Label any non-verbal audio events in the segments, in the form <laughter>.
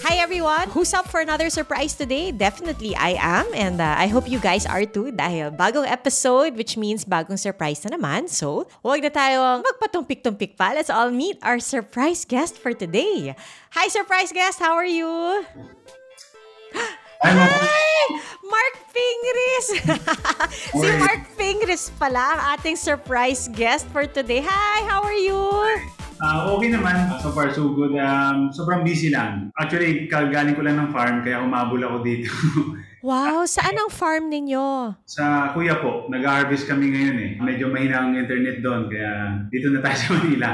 Hi everyone! Who's up for another surprise today? Definitely I am and uh, I hope you guys are too dahil bagong episode which means bagong surprise na naman. So, huwag na tayong magpatumpik-tumpik pa. Let's all meet our surprise guest for today. Hi surprise guest! How are you? Hi. Hi! Mark Fingris! <laughs> si Hi. Mark Fingris pala ang ating surprise guest for today. Hi! How are you? Ah, okay naman. So far, so good. Um, sobrang busy lang. Actually, kagaling ko lang ng farm, kaya umabol ako dito. <laughs> Wow! Saan ang farm ninyo? sa kuya po, nag-harvest kami ngayon eh. Medyo mahina ang internet doon, kaya dito na tayo <laughs> sa Manila.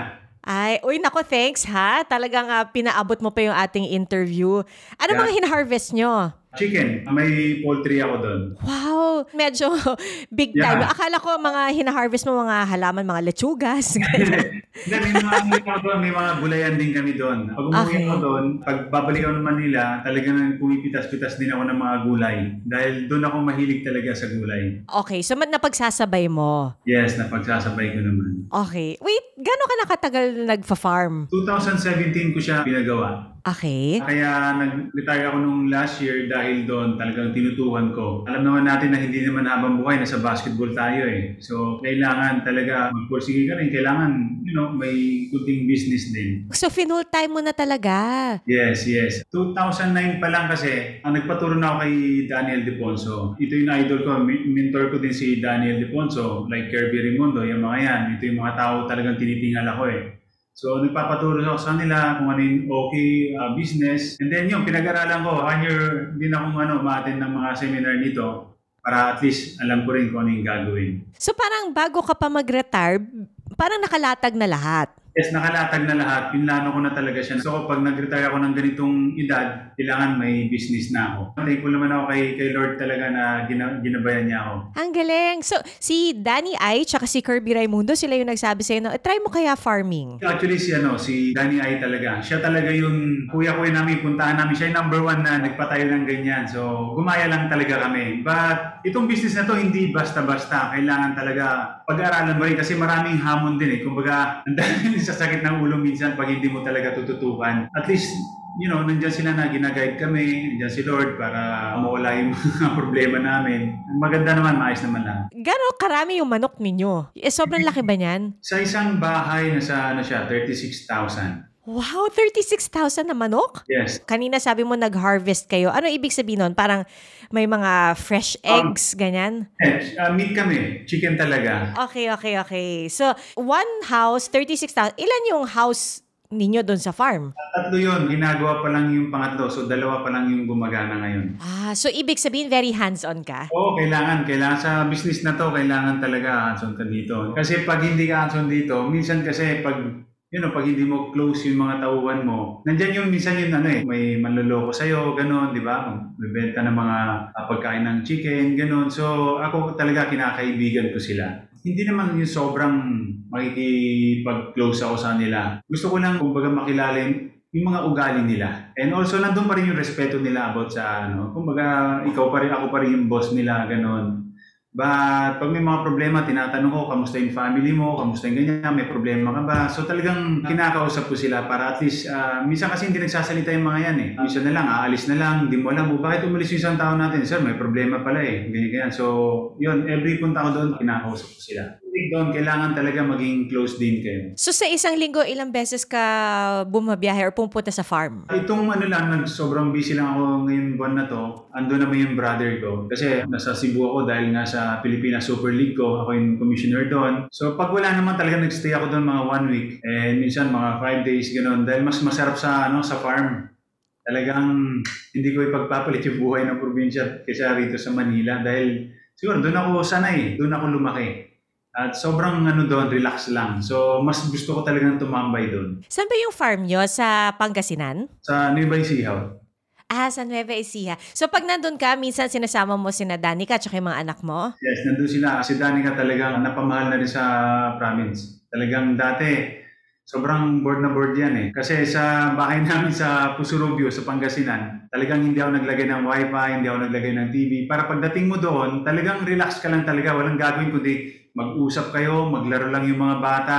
Ay, uy, nako, thanks ha. Talagang ah, pinaabot mo pa yung ating interview. Ano Yeah. mga hina-harvest nyo? Chicken, may poultry ako doon. Wow, medyo <laughs> big time. Yeah. Akala ko mga hina-harvest mo mga halaman, mga lechugas. <laughs> Hindi, may mga, may mga, may mga gulayan din kami doon. Pag umuwi Okay. ako doon, pag babalik ako ng Manila, talagang pumipitas-pitas din ako ng mga gulay. Dahil doon ako mahilig talaga sa gulay. okay, so mat napagsasabay mo. Yes, napagsasabay ko naman. Okay. Wait, gano'n ka nakatagal nagfa-farm? 2017 ko siya pinagawa. Okay. Kaya nag-retire ako nung last year dahil doon talagang tinutuhan ko. Alam naman natin na hindi naman habang buhay, nasa basketball tayo eh. So, kailangan talaga magpursige ka rin. Kailangan, you know, may kunting business din. So, finul time mo na talaga. Yes, yes. 2009 pa lang kasi, ang nagpaturo na ako kay Daniel Deponso. Ito yung idol ko, mentor ko din si Daniel Deponso, like Kirby Raimundo, yung mga yan. Ito yung mga tao talagang tinitingal ako eh. So, nagpapaturo ako sa kanila kung ano yung okay uh, business. And then yun, pinag-aralan ko. One year din akong ano, ma-attend ng mga seminar nito para at least alam ko rin kung ano yung gagawin. So, parang bago ka pa mag-retire, parang nakalatag na lahat. Yes, nakalatag na lahat. Pinlano ko na talaga siya. So, pag nag-retire ako ng ganitong edad, kailangan may business na ako. Thankful naman ako kay, kay Lord talaga na gina, ginabayan niya ako. Ang galing. So, si Danny Ai tsaka si Kirby Raimundo, sila yung nagsabi sa'yo, no, "Eh, try mo kaya farming. Actually, si, ano, si Danny Ay talaga. Siya talaga yung kuya ko yun namin, puntahan namin. Siya yung number one na nagpatayo ng ganyan. So, gumaya lang talaga kami. But, itong business na to, hindi basta-basta. Kailangan talaga pag-aralan mo rin kasi maraming hamon din eh. Kumbaga, ang dami sa sakit ng ulo minsan pag hindi mo talaga tututukan. At least, you know, nandyan sila na ginaguide kami, nandyan si Lord para mawala yung <laughs> mga problema namin. Maganda naman, maayos naman lang. Gano'ng karami yung manok ninyo? Eh, sobrang laki ba niyan? Sa isang bahay na sa ano siya, 36,000. Wow, 36,000 na manok? Yes. Kanina sabi mo nag-harvest kayo. Ano ibig sabihin nun? Parang may mga fresh Um, eggs, ganyan? Eh, uh, meat kami. Chicken talaga. Okay, okay, okay. So, one house, 36,000. Ilan yung house ninyo doon sa farm? Tatlo yun. Ginagawa pa lang yung pangatlo. So, dalawa pa lang yung gumagana ngayon. Ah, so ibig sabihin very hands-on ka? Oo, kailangan. Kailangan sa business na to, kailangan talaga hands-on ka dito. Kasi pag hindi ka hands-on dito, minsan kasi pag you know, pag hindi mo close yung mga tauhan mo, nandyan yung minsan yung ano eh, may manloloko sa'yo, gano'n, di ba? Magbebenta ng mga ah, pagkain ng chicken, gano'n. So, ako talaga kinakaibigan ko sila. Hindi naman yung sobrang makikipag-close ako sa nila. Gusto ko lang, kumbaga, makilala yung mga ugali nila. And also, nandun pa rin yung respeto nila about sa ano. Kumbaga, ikaw pa rin, ako pa rin yung boss nila, ganon. But pag may mga problema, tinatanong ko, kamusta yung family mo, kamusta yung ganyan, may problema ka ba? So talagang kinakausap ko sila para at least, ah, minsan kasi hindi nagsasalita yung mga yan eh. Minsan na lang, aalis na lang, hindi mo alam, oh, bakit umalis yung isang tao natin? Sir, may problema pala eh. Ganyan, ganyan. So, yun, every punta ko doon, kinakausap ko sila. Doon, kailangan talaga maging close din kayo. So sa isang linggo, ilang beses ka bumabiyahe or pumunta sa farm? Itong ano lang, nag, sobrang busy lang ako ngayong buwan na to. Ando naman yung brother ko. Kasi nasa Cebu ako dahil nga sa Pilipinas Super League ko. Ako yung commissioner doon. So pag wala naman talaga nagstay ako doon mga one week. And minsan mga five days ganoon. Dahil mas masarap sa ano sa farm. Talagang hindi ko ipagpapalit yung buhay ng probinsya kaysa rito sa Manila. Dahil siguro doon ako sanay. Doon ako lumaki. At sobrang ano doon, relax lang. So mas gusto ko talagang tumambay doon. Saan ba yung farm nyo? Sa Pangasinan? Sa Nueva Ecija. Ah, sa Nueva Ecija. So pag nandun ka, minsan sinasama mo sina Danica at yung mga anak mo? Yes, nandun sila. Si Danica talagang napamahal na rin sa province. Talagang dati, sobrang bored na bored yan eh. Kasi sa bahay <laughs> namin sa Pusurubio, sa Pangasinan, talagang hindi ako naglagay ng wifi, hindi ako naglagay ng TV. Para pagdating mo doon, talagang relax ka lang talaga. Walang gagawin kundi mag-usap kayo, maglaro lang yung mga bata.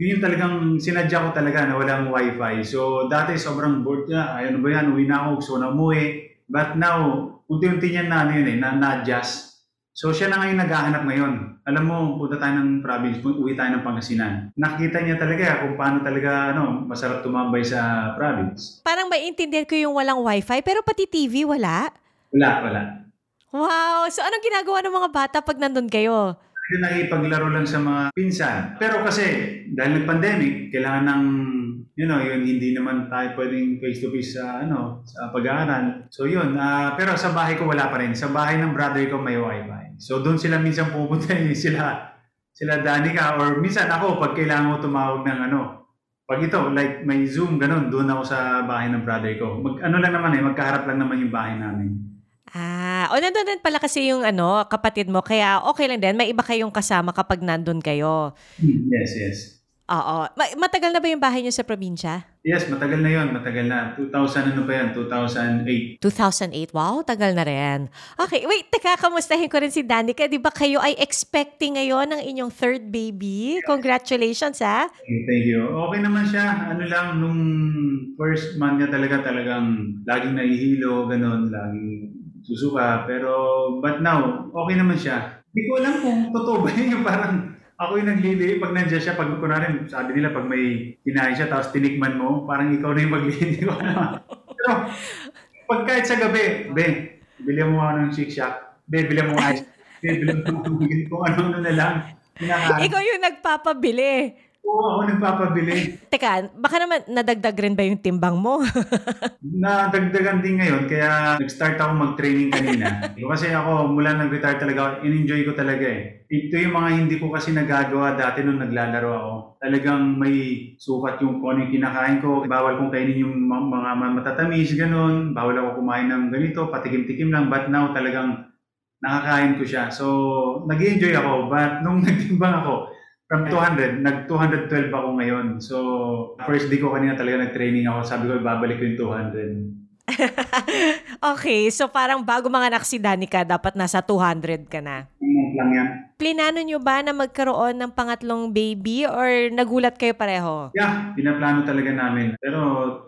yun yung talagang sinadya ko talaga na walang wifi. So, dati sobrang bored na. Ay, ano ba yan? Uwi na ako. Gusto na umuwi. But now, unti-unti niya na ano yun eh, na, na-adjust. So, siya na ngayon naghahanap ngayon. Alam mo, punta tayo ng province, uwi tayo ng Pangasinan. Nakita niya talaga kung paano talaga ano, masarap tumambay sa province. Parang maintindihan ko yung walang wifi, pero pati TV wala. Wala, wala. Wow! So anong ginagawa ng mga bata pag nandun kayo? Hindi nakipaglaro lang sa mga pinsan. Pero kasi, dahil nag-pandemic, kailangan ng, you know, yun, hindi naman tayo pwedeng face-to-face sa, ano, sa pag-aaral. So yun, ah, pero sa bahay ko wala pa rin. Sa bahay ng brother ko may wifi. So doon sila minsan pupunta, <laughs> eh, sila, sila Danica, or minsan ako, pag kailangan ko tumawag ng ano, pag ito, like may Zoom, ganun, doon ako sa bahay ng brother ko. Mag, ano lang naman eh, magkaharap lang naman yung bahay namin. Ah, o nandun din pala kasi yung ano, kapatid mo, kaya okay lang din, may iba kayong kasama kapag nandun kayo. Yes, yes. Oo. Ma- matagal na ba yung bahay niyo sa probinsya? Yes, matagal na yon matagal na. 2000 ano pa yan? 2008. 2008. Wow, tagal na rin. Okay, wait, teka, kamustahin ko rin si Danica. Di ba kayo ay expecting ngayon ng inyong third baby? Congratulations, ha? Okay, Thank you. Okay naman siya. Ano lang, nung first month niya talaga talagang laging nahihilo, ganun, laging susuka. Pero, but now, okay naman siya. Hindi ko alam kung totoo ba yun. Parang ako yung naglili pag nandiyan siya. Pag kunwari, sabi nila pag may kinain siya tapos tinikman mo, parang ikaw na yung maglili. Hindi ko alam. Pero, pag kahit sa gabi, be, bilhan mo ako ng Shake Shack. Be, bilhan mo ice. Be, bilhan mo <laughs> kung ano-ano na lang. Kinakain. Ikaw yung nagpapabili. Oo, ako nagpapabili. Teka, baka naman nadagdag rin ba yung timbang mo? <laughs> Nadagdagan din ngayon, kaya nag-start ako mag-training kanina. kasi ako, mula nag-retire talaga, in-enjoy ko talaga eh. Ito yung mga hindi ko kasi nagagawa dati nung naglalaro ako. Talagang may sukat yung kung ano yung kinakain ko. Bawal kong kainin yung mga matatamis, ganun. Bawal ako kumain ng ganito, patikim-tikim lang. But now, talagang nakakain ko siya. So, nag-enjoy ako. But nung <laughs> nagtimbang ako, from 200, nag-212 ako ngayon. So, first day ko kanina talaga nag-training ako. Sabi ko, babalik ko yung 200. <laughs> okay, so parang bago mga anak si Danica, dapat nasa 200 ka na. Month lang yan. Plinano nyo ba na magkaroon ng pangatlong baby or nagulat kayo pareho? Yeah, pinaplano talaga namin. Pero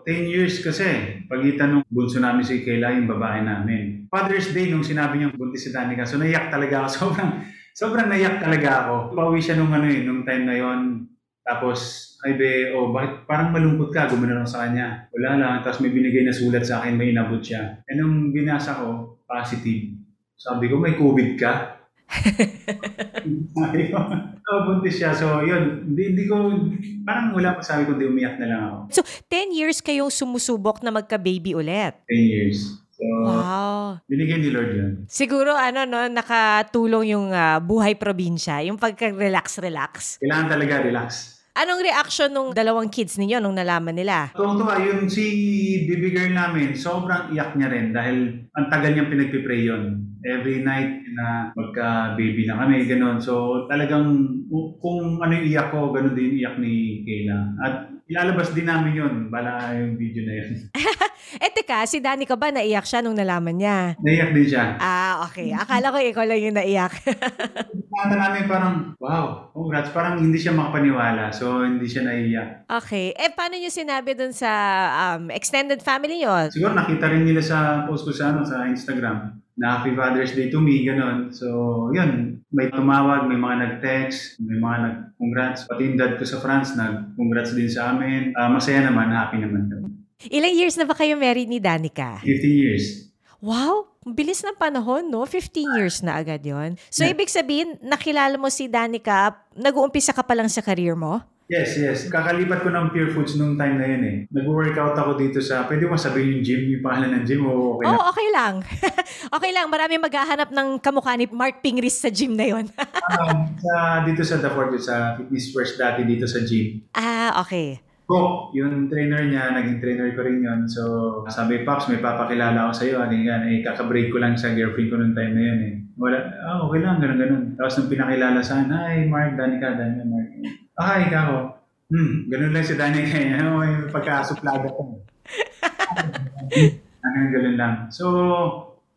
10 years kasi, pagitan nung bunso namin si Kayla, yung babae namin. Father's Day, nung sinabi niyang buntis si Danica, so naiyak talaga ako. <laughs> Sobrang, sobrang naiyak talaga ako. Pauwi siya nung ano eh, nung time na yon. Tapos, ay be, oh, bakit parang malungkot ka? Gumano ako sa kanya. Wala lang. Tapos may binigay na sulat sa akin, may inabot siya. Eh nung binasa ko, positive. Sabi ko, may COVID ka? <laughs> Sabi ko, oh, buntis siya. So, yun, hindi, hindi ko, parang wala pa sabi ko, hindi umiyak na lang ako. 10 years kayong sumusubok na magka-baby ulit. 10 years. So, Wow. binigyan ni Lord yun. Siguro ano no, nakatulong yung ah, buhay probinsya, yung pagka-relax-relax. Kailangan talaga relax. Anong reaction nung dalawang kids ninyo nung nalaman nila? Tuwang-tuwa, yun si baby girl namin, sobrang iyak niya rin dahil ang tagal niyang pinagpipray yun. Every night na magka-baby na kami, ganun. So talagang kung ano yung iyak ko, ganun din yung iyak ni Kayla. At ilalabas din namin yun, bala yung video na yun. <laughs> Eh teka, si Danica ba naiyak siya nung nalaman niya? Naiyak din siya. Ah, okay. Akala ko ikaw lang yung naiyak. <laughs> Nakata namin parang, wow, congrats. Parang hindi siya makapaniwala. So, hindi siya naiiyak. okay. Eh, paano niyo sinabi dun sa um, extended family niyo? Siguro nakita rin nila sa post ko sa, ano, sa Instagram na Happy Father's Day to me, ganun. So, yun. May tumawag, may mga nag-text, may mga nag-congrats. Pati yung dad ko sa France, nag-congrats din sa amin. Ah, masaya naman, happy naman kami. Ilang years na ba kayo married ni Danica? 15 years. Wow! Bilis ng panahon, no? 15 years na agad yon. So, Yeah. ibig sabihin, nakilala mo si Danica, nag-uumpisa ka pa lang sa career mo? Yes, yes. Kakalipat ko ng Pure Foods nung time na yun eh. Nag-workout ako dito sa, pwede mo sabihin yung gym, yung pangalan ng gym, o okay Oo, na. okay lang. <laughs> okay lang. Marami maghahanap ng kamukha ni Mark Pingris sa gym na yon. Um, <laughs> sa, dito sa The Fort, sa Fitness First dati dito sa gym. ah, okay. Ko, yung trainer niya, naging trainer ko rin yun. So, sabi, Pops, may papakilala ako sa'yo. Ano yan, eh, kakabreak ko lang sa girlfriend ko nung time na yun eh. Wala, ah, okay lang, ganun, ganun. Tapos nung pinakilala sa akin, hi, Mark, Danica, Danica, Mark. Ah, ikaw. Hmm, ganun lang si Danica eh. Ano, may pagkasuplada ko. Hanggang <laughs> ganun lang. So,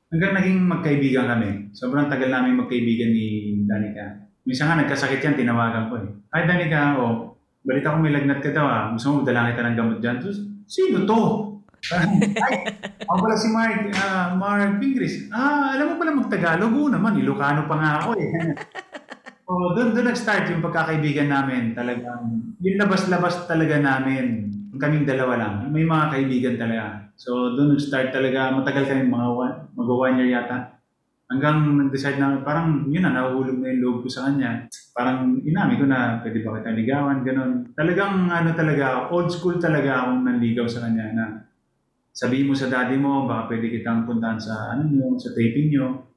hanggang naging magkaibigan kami. Sobrang tagal namin magkaibigan ni Danica. Minsan nga nagkasakit yan, tinawagan ko eh. Ay, Danica, oh, balita ko may lagnat ka daw ah. Gusto mo dala kita ng gamot dyan. Tapos, sino to? Ay, ako pala si Mark, ah, Mark Pingris. Ah, alam mo pala mag-Tagalog? Oo naman, Ilocano pa nga ako eh. <laughs> oh, doon, doon nag-start yung pagkakaibigan namin. Talagang, yung labas-labas talaga namin. Kaming dalawa lang. May mga kaibigan talaga. So, doon nag-start talaga. Matagal kami, mga one, mag-one year yata. Hanggang nag-decide na, parang yun na, nahuhulog na yung loob ko sa kanya. Parang inami ko na, pwede ba kita ligawan, ganun. Talagang ano talaga, old school talaga akong nanligaw sa kanya na sabihin mo sa daddy mo, baka pwede kitang puntahan sa ano nyo, sa taping nyo.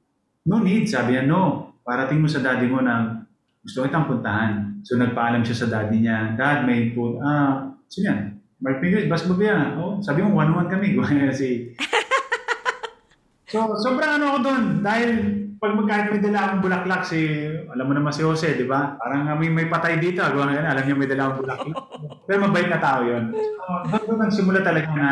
No need, sabi niya, no. Parating mo sa daddy mo na gusto kitang puntahan. So nagpaalam siya sa daddy niya, Dad, may food. Ah, sino yan? Mark Fingers, basketball ba yan? Oh, sabi mo, one-one kami. <laughs> Si So, sobrang ano ako doon. Dahil pag magkahit may dala akong bulaklak, si, alam mo naman si Jose, di ba? Parang may, may patay dito. Gawa nga, alam niya may dala akong bulaklak. <laughs> Pero mabait na tao yun. So, doon doon nagsimula talaga na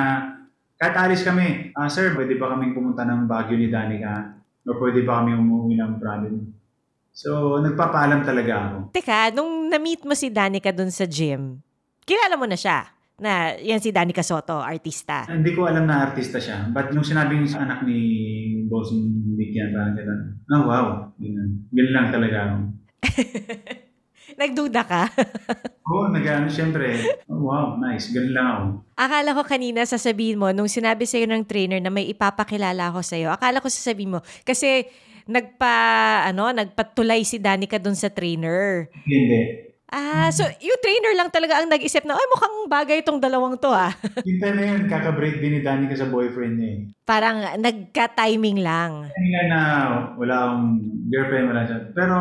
kahit alis kami, ah, sir, pwede ba kaming pumunta ng Baguio ni Danica? O pwede ba kami umuwi ng Brandon? So, nagpapaalam talaga ako. Teka, nung na-meet mo si Danica dun sa gym, kilala mo na siya? Na yan si Danica Soto, artista. Hindi ko alam na artista siya. But nung sinabi sa anak ni Boss Nick yan, parang gano'n, ah, wow. Ganun. Ganun lang talaga ako. <laughs> Nagduda ka? <laughs> Oo, oh, nag-ano, syempre. Oh, wow, nice. Ganun lang ako. Akala ko kanina sasabihin mo, nung sinabi sa'yo ng trainer na may ipapakilala ako sa'yo, akala ko sasabihin mo, kasi nagpa, ano, nagpatulay si Danica dun sa trainer. Hindi. Ah, so yung trainer lang talaga ang nag-isip na, ay mukhang bagay itong dalawang to ah. <laughs> Time na yun, kaka-break din ni Danica sa boyfriend niya eh. Parang nagka-timing lang. Kanina na wala akong girlfriend, wala siya. Pero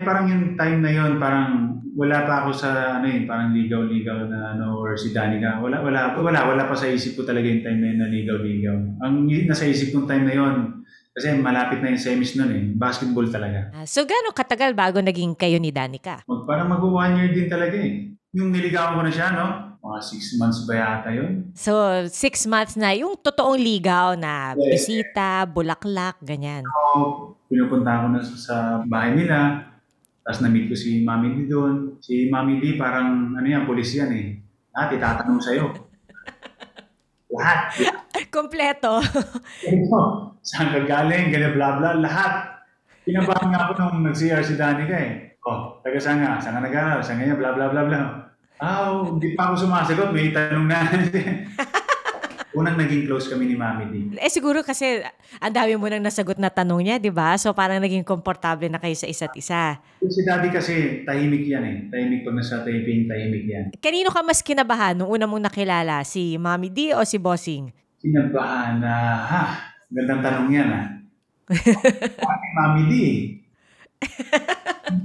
parang yung time na yun, parang wala pa ako sa ano eh, parang ligaw-ligaw na ano, or si Danica. Wala, wala, wala, wala pa sa isip ko talaga yung time na yun na ligaw-ligaw. Ang nasa isip kong time na yun, kasi malapit na yung semis nun eh. Basketball talaga. Ah, so gaano katagal bago naging kayo ni Danica? Mag, parang mag one year din talaga eh. Yung niligawan ko na siya, no? Mga six months ba yata yun? So, six months na yung totoong ligaw na Yes. bisita, bulaklak, ganyan. So, pinupunta ko na sa bahay nila. Tapos na-meet ko si Mami D doon. Si Mami D parang, ano yan, polis yan eh. Lahat itatanong sa'yo. Lahat. <laughs> Kompleto. Ano? Saan ka galing? Ganyan, bla bla. Lahat. Pinabahan nga ako nung nag-CR si Danica eh. Oh, taga saan nga? Saan ka nag-aaral? Saan ganyan? Bla bla bla bla. Ah, oh, hindi pa ako sumasagot. May tanong na. <laughs> Unang naging close kami ni Mami D. Eh siguro kasi ang dami mo nang nasagot na tanong niya, di ba? So parang naging komportable na kayo sa isa't isa. Si Daddy kasi tahimik yan eh. Tahimik pag nasa taping, tahimik yan. Kanino ka mas kinabahan nung una mong nakilala? Si Mami D o si Bossing? Kinabahan na, ha? Gandang tanong yan ah. <laughs> Mami D?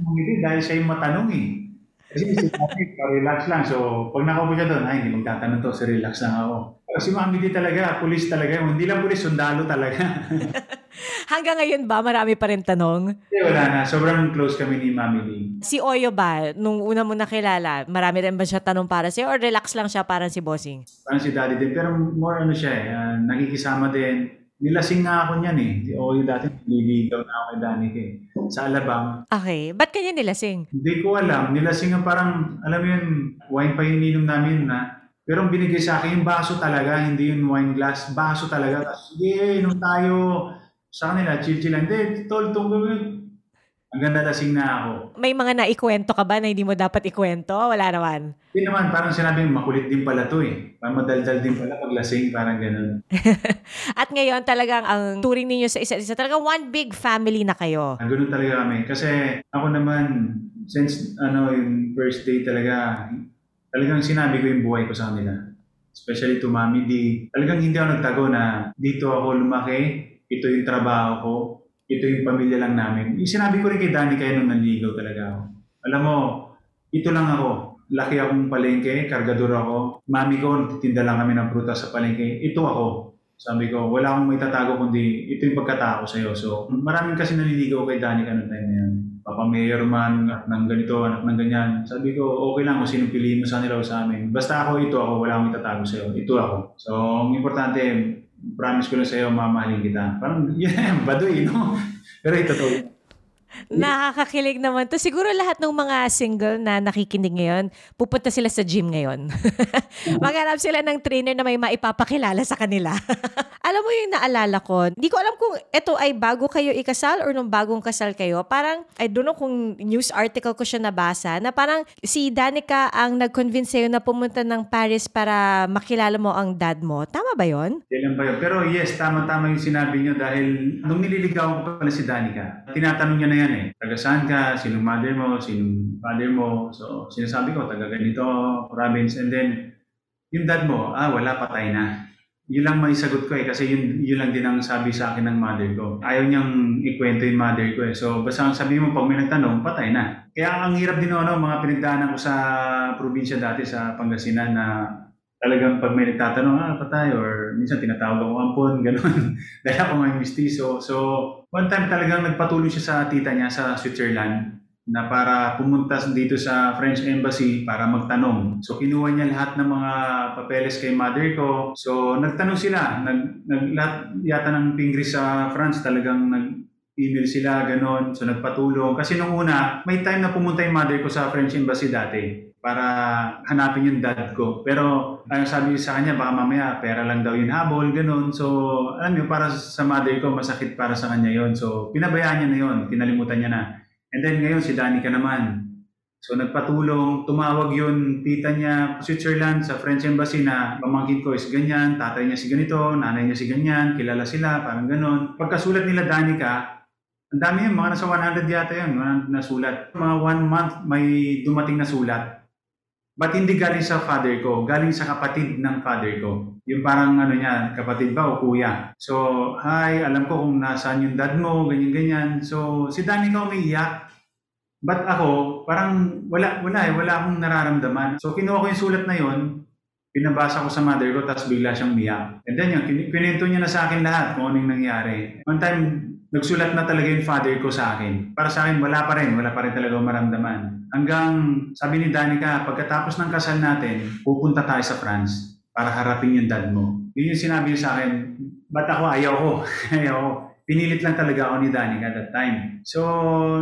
Mami D, dahil siya yung matanong eh. Kasi si Mami, relax lang. So, pag nakaupo siya doon, ay, hindi magtatanong to. So, relax lang ako. Pero si Mami D talaga, pulis talaga. Hindi lang pulis, sundalo talaga. <laughs> Hanggang ngayon ba marami pa rin tanong? Hindi, wala na. Sobrang close kami ni Mami D. Si Oyo ba, nung una mo nakilala, marami rin ba siya tanong para sa'yo or relax lang siya parang si Bossing? Parang si Daddy din. Pero more ano siya eh, ah, nakikisama din. Nilasing nga ako niyan eh. Si Oyo dati, nililigaw na ako kay Danica eh. Sa Alabang. Okay, ba't kanya nilasing? Hindi ko alam. Nilasing nga parang, alam mo yun, wine pa yung ininom namin na. Pero ang binigay sa akin, yung baso talaga, hindi yung wine glass. Baso talaga. Tapos, sige, inom tayo. Sa kanila, chill-chill lang. Hindi, tol, tungkol Ang ganda lasing na ako. May mga naikwento ka ba na hindi mo dapat ikwento? Wala naman. Hindi naman, parang sinabi, makulit din pala to eh. Parang madaldal din pala pag lasing, parang ganun. <laughs> At ngayon talagang ang turing ninyo sa isa't isa, talagang one big family na kayo. Ang ganun talaga kami. Kasi ako naman, since ano, yung first day talaga, talagang sinabi ko yung buhay ko sa kanila. Especially to Mami D. Talagang hindi ako nagtago na dito ako lumaki, ito yung trabaho ko, ito yung pamilya lang namin. Yung sinabi ko rin kay Danny kaya nung nanligaw talaga ako. Alam mo, ito lang ako. Laki akong palengke, kargador ako. Mami ko, titinda lang kami ng prutas sa palengke. Ito ako. Sabi ko, wala akong may tatago kundi ito yung pagkatao sa'yo. So, maraming kasi naliligaw kay Danica noong time na yan. Papa Mayor man, anak ng ganito, anak ng ganyan. Sabi ko, okay lang kung sinong piliin mo sa nila o sa amin. Basta ako, ito ako, wala akong itatago sa'yo. Ito ako. So, ang importante, promise ko lang sa'yo, mamahalin kita. Parang, <laughs> yeah, baduy, no? <laughs> Pero ito to. Nakakakilig naman to. Siguro lahat ng mga single na nakikinig ngayon, pupunta sila sa gym ngayon. <laughs> Maghanap sila ng trainer na may maipapakilala sa kanila. <laughs> alam mo yung naalala ko, hindi ko alam kung ito ay bago kayo ikasal or nung bagong kasal kayo. Parang, I don't know kung news article ko siya nabasa, na parang si Danica ang nag-convince sa'yo na pumunta ng Paris para makilala mo ang dad mo. Tama ba yon? Kailan ba yun? Pero yes, tama-tama yung sinabi niyo dahil nung nililigawan ko pala si Danica, tinatanong niya na yan eh. Taga saan ka? Sinong mother mo? Sinong father mo? So, sinasabi ko, taga ganito, province. And then, yung dad mo, ah, wala, patay na. Yun lang may sagot ko eh, kasi yun, yun lang din ang sabi sa akin ng mother ko. Ayaw niyang ikwento yung mother ko eh. So, basta ang sabi mo, pag may nagtanong, patay na. Kaya ang hirap din ano, mga pinagdaanan ko sa probinsya dati sa Pangasinan na talagang pag may nagtatanong, ah, patay, or minsan tinatawag ako ampon, <laughs> gano'n. Dahil ako may mistiso. So, one time talagang nagpatulong siya sa tita niya sa Switzerland na para pumunta dito sa French Embassy para magtanong. So kinuha niya lahat ng mga papeles kay mother ko. So nagtanong sila, nag, nag lahat yata ng pingris sa France talagang nag email sila, ganon. So nagpatulong. Kasi nung una, may time na pumunta yung mother ko sa French Embassy dati para hanapin yung dad ko. Pero ang sabi sa kanya, baka mamaya pera lang daw yung habol, ganun. So, alam niyo, para sa mother ko, masakit para sa kanya yon So, pinabayaan niya na yon kinalimutan niya na. And then ngayon, si Danica naman. So nagpatulong, tumawag yun, tita niya, Switzerland, sa French Embassy na pamangkin ko is ganyan, tatay niya si ganito, nanay niya si ganyan, kilala sila, parang ganon. Pagkasulat nila Danica, ang dami yun, mga nasa 100 yata yun, 100 na sulat. Mga one month may dumating na sulat. But hindi galing sa father ko, galing sa kapatid ng father ko. Yung parang ano niya, kapatid ba o kuya. So, hi, alam ko kung nasaan yung dad mo, ganyan-ganyan. So, si Danica umiiyak. But ako, parang wala, wala eh, wala akong nararamdaman. So, kinuha ko yung sulat na yon pinabasa ko sa mother ko, tapos bigla siyang umiyak. And then yun, kinento niya na sa akin lahat kung anong nangyari. One time, nagsulat na talaga yung father ko sa akin. Para sa akin, wala pa rin. Wala pa rin talaga maramdaman. Hanggang, sabi ni Danica, pagkatapos ng kasal natin, pupunta tayo sa France para harapin yung dad mo. Yun yung sinabi niya sa akin, ba't ako ayaw ko? <laughs> ayaw ko. Pinilit lang talaga ako ni Danica that time. So,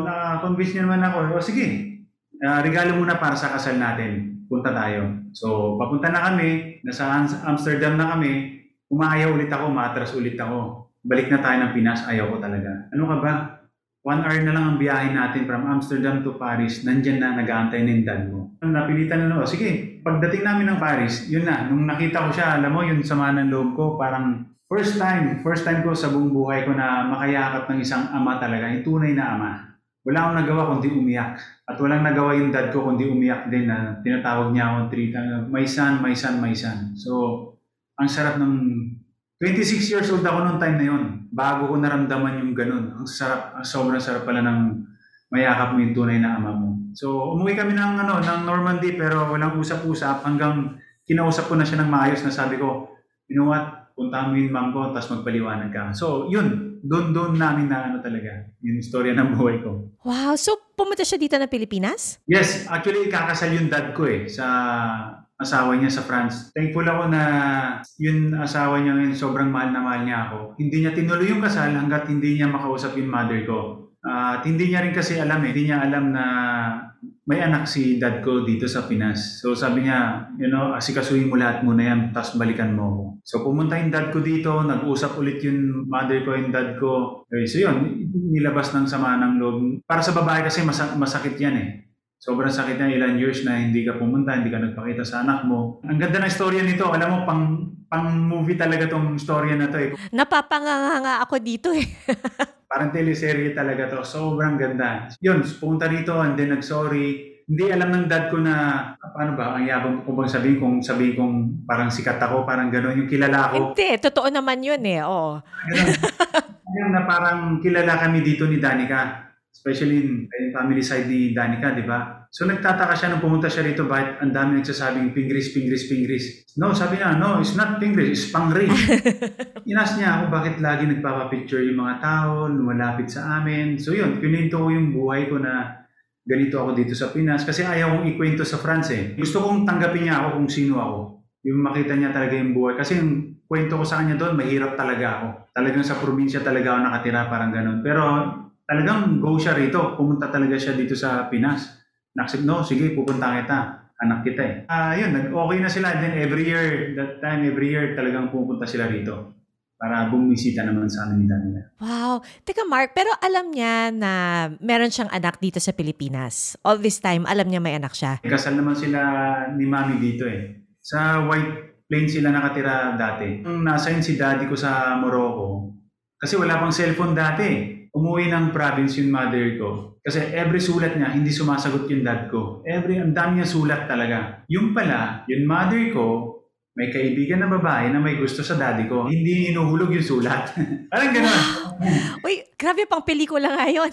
na-convince niya naman ako, o sige, uh, regalo muna para sa kasal natin. Punta tayo. So, papunta na kami, nasa Amsterdam na kami, umaayaw ulit ako, matras ulit ako balik na tayo ng Pinas, ayaw ko talaga. Ano ka ba? One hour na lang ang biyahe natin from Amsterdam to Paris, nandyan na nag-aantay ng dad mo. Napilitan na, oh, sige, pagdating namin ng Paris, yun na, nung nakita ko siya, alam mo, yung sama ng loob ko, parang first time, first time ko sa buong buhay ko na makayakap ng isang ama talaga, yung tunay na ama. Wala akong nagawa kundi umiyak. At walang nagawa yung dad ko kundi umiyak din na tinatawag niya akong treat, my son, my son, my son. So, ang sarap ng 26 years old ako noong time na yon. Bago ko naramdaman yung ganun. Ang sarap, ang sobrang sarap pala ng mayakap mo yung tunay na ama mo. So, umuwi kami ng, ano, ng Normandy pero walang usap-usap hanggang kinausap ko na siya ng maayos na sabi ko, you know what, puntahan mo yung mom ko tapos magpaliwanag ka. So, yun, doon doon namin na ano talaga, yung istorya ng buhay ko. Wow, so pumunta siya dito na Pilipinas? Yes, actually kakasal yung dad ko eh sa asawa niya sa France. Thankful ako na yun asawa niya ngayon sobrang mahal na mahal niya ako. Hindi niya tinuloy yung kasal hanggat hindi niya makausap yung mother ko. Uh, at hindi niya rin kasi alam eh, hindi niya alam na may anak si dad ko dito sa Pinas. So sabi niya, you know, asikasuhin mo lahat muna yan, tapos balikan mo ako. So pumunta yung dad ko dito, nag-usap ulit yung mother ko, yung dad ko. Okay, so yun, nilabas ng sama ng loob. Para sa babae kasi mas- masakit yan eh sobrang sakit na ilang years na hindi ka pumunta, hindi ka nagpakita sa anak mo. Ang ganda ng storya nito. Alam mo, pang, pang movie talaga tong storya na to eh. Napapanganga ako dito eh. <laughs> Parang teleserye talaga to. Sobrang ganda. Yun, pumunta rito and then nag-sorry. Hindi alam ng dad ko na, paano ba, ang yabang ko bang sabihin kung sabihin kong parang sikat ako, parang gano'n, yung kilala ako. Hindi, totoo naman yun eh, oo. Ganun. <laughs> na parang kilala kami dito ni Danica Especially in, in family side ni Danica, di ba? So nagtataka siya nung pumunta siya rito, bakit ang dami nagsasabing pingris, pingris, pingris. No, sabi niya, no, it's not pingris, it's pangri. <laughs> Inas niya ako bakit lagi nagpapapicture yung mga tao, lumalapit sa amin. So yun, kininto ko yung buhay ko na ganito ako dito sa Pinas kasi ayaw kong ikwento sa France eh. Gusto kong tanggapin niya ako kung sino ako. Yung makita niya talaga yung buhay. Kasi yung kwento ko sa kanya doon, mahirap talaga ako. Talagang sa probinsya talaga ako nakatira, parang ganun. Pero talagang go siya rito. Pumunta talaga siya dito sa Pinas. Naksip, no, sige, pupunta kita. Anak kita eh. Ah, yun, nag-okay na sila. Then every year, that time, every year, talagang pupunta sila rito para bumisita naman sa kanila nila. Wow. Teka Mark, pero alam niya na meron siyang anak dito sa Pilipinas. All this time, alam niya may anak siya. Kasal naman sila ni Mami dito eh. Sa White Plains sila nakatira dati. Nung nasa si daddy ko sa Morocco, kasi wala pang cellphone dati. Umuwi ng province yung mother ko. Kasi every sulat niya, hindi sumasagot yung dad ko. Every, ang dami niya sulat talaga. Yung pala, yung mother ko, may kaibigan na babae na may gusto sa daddy ko. Hindi inuhulog yung sulat. <laughs> Parang gano'n. Uy, grabe pang pelikula nga yun.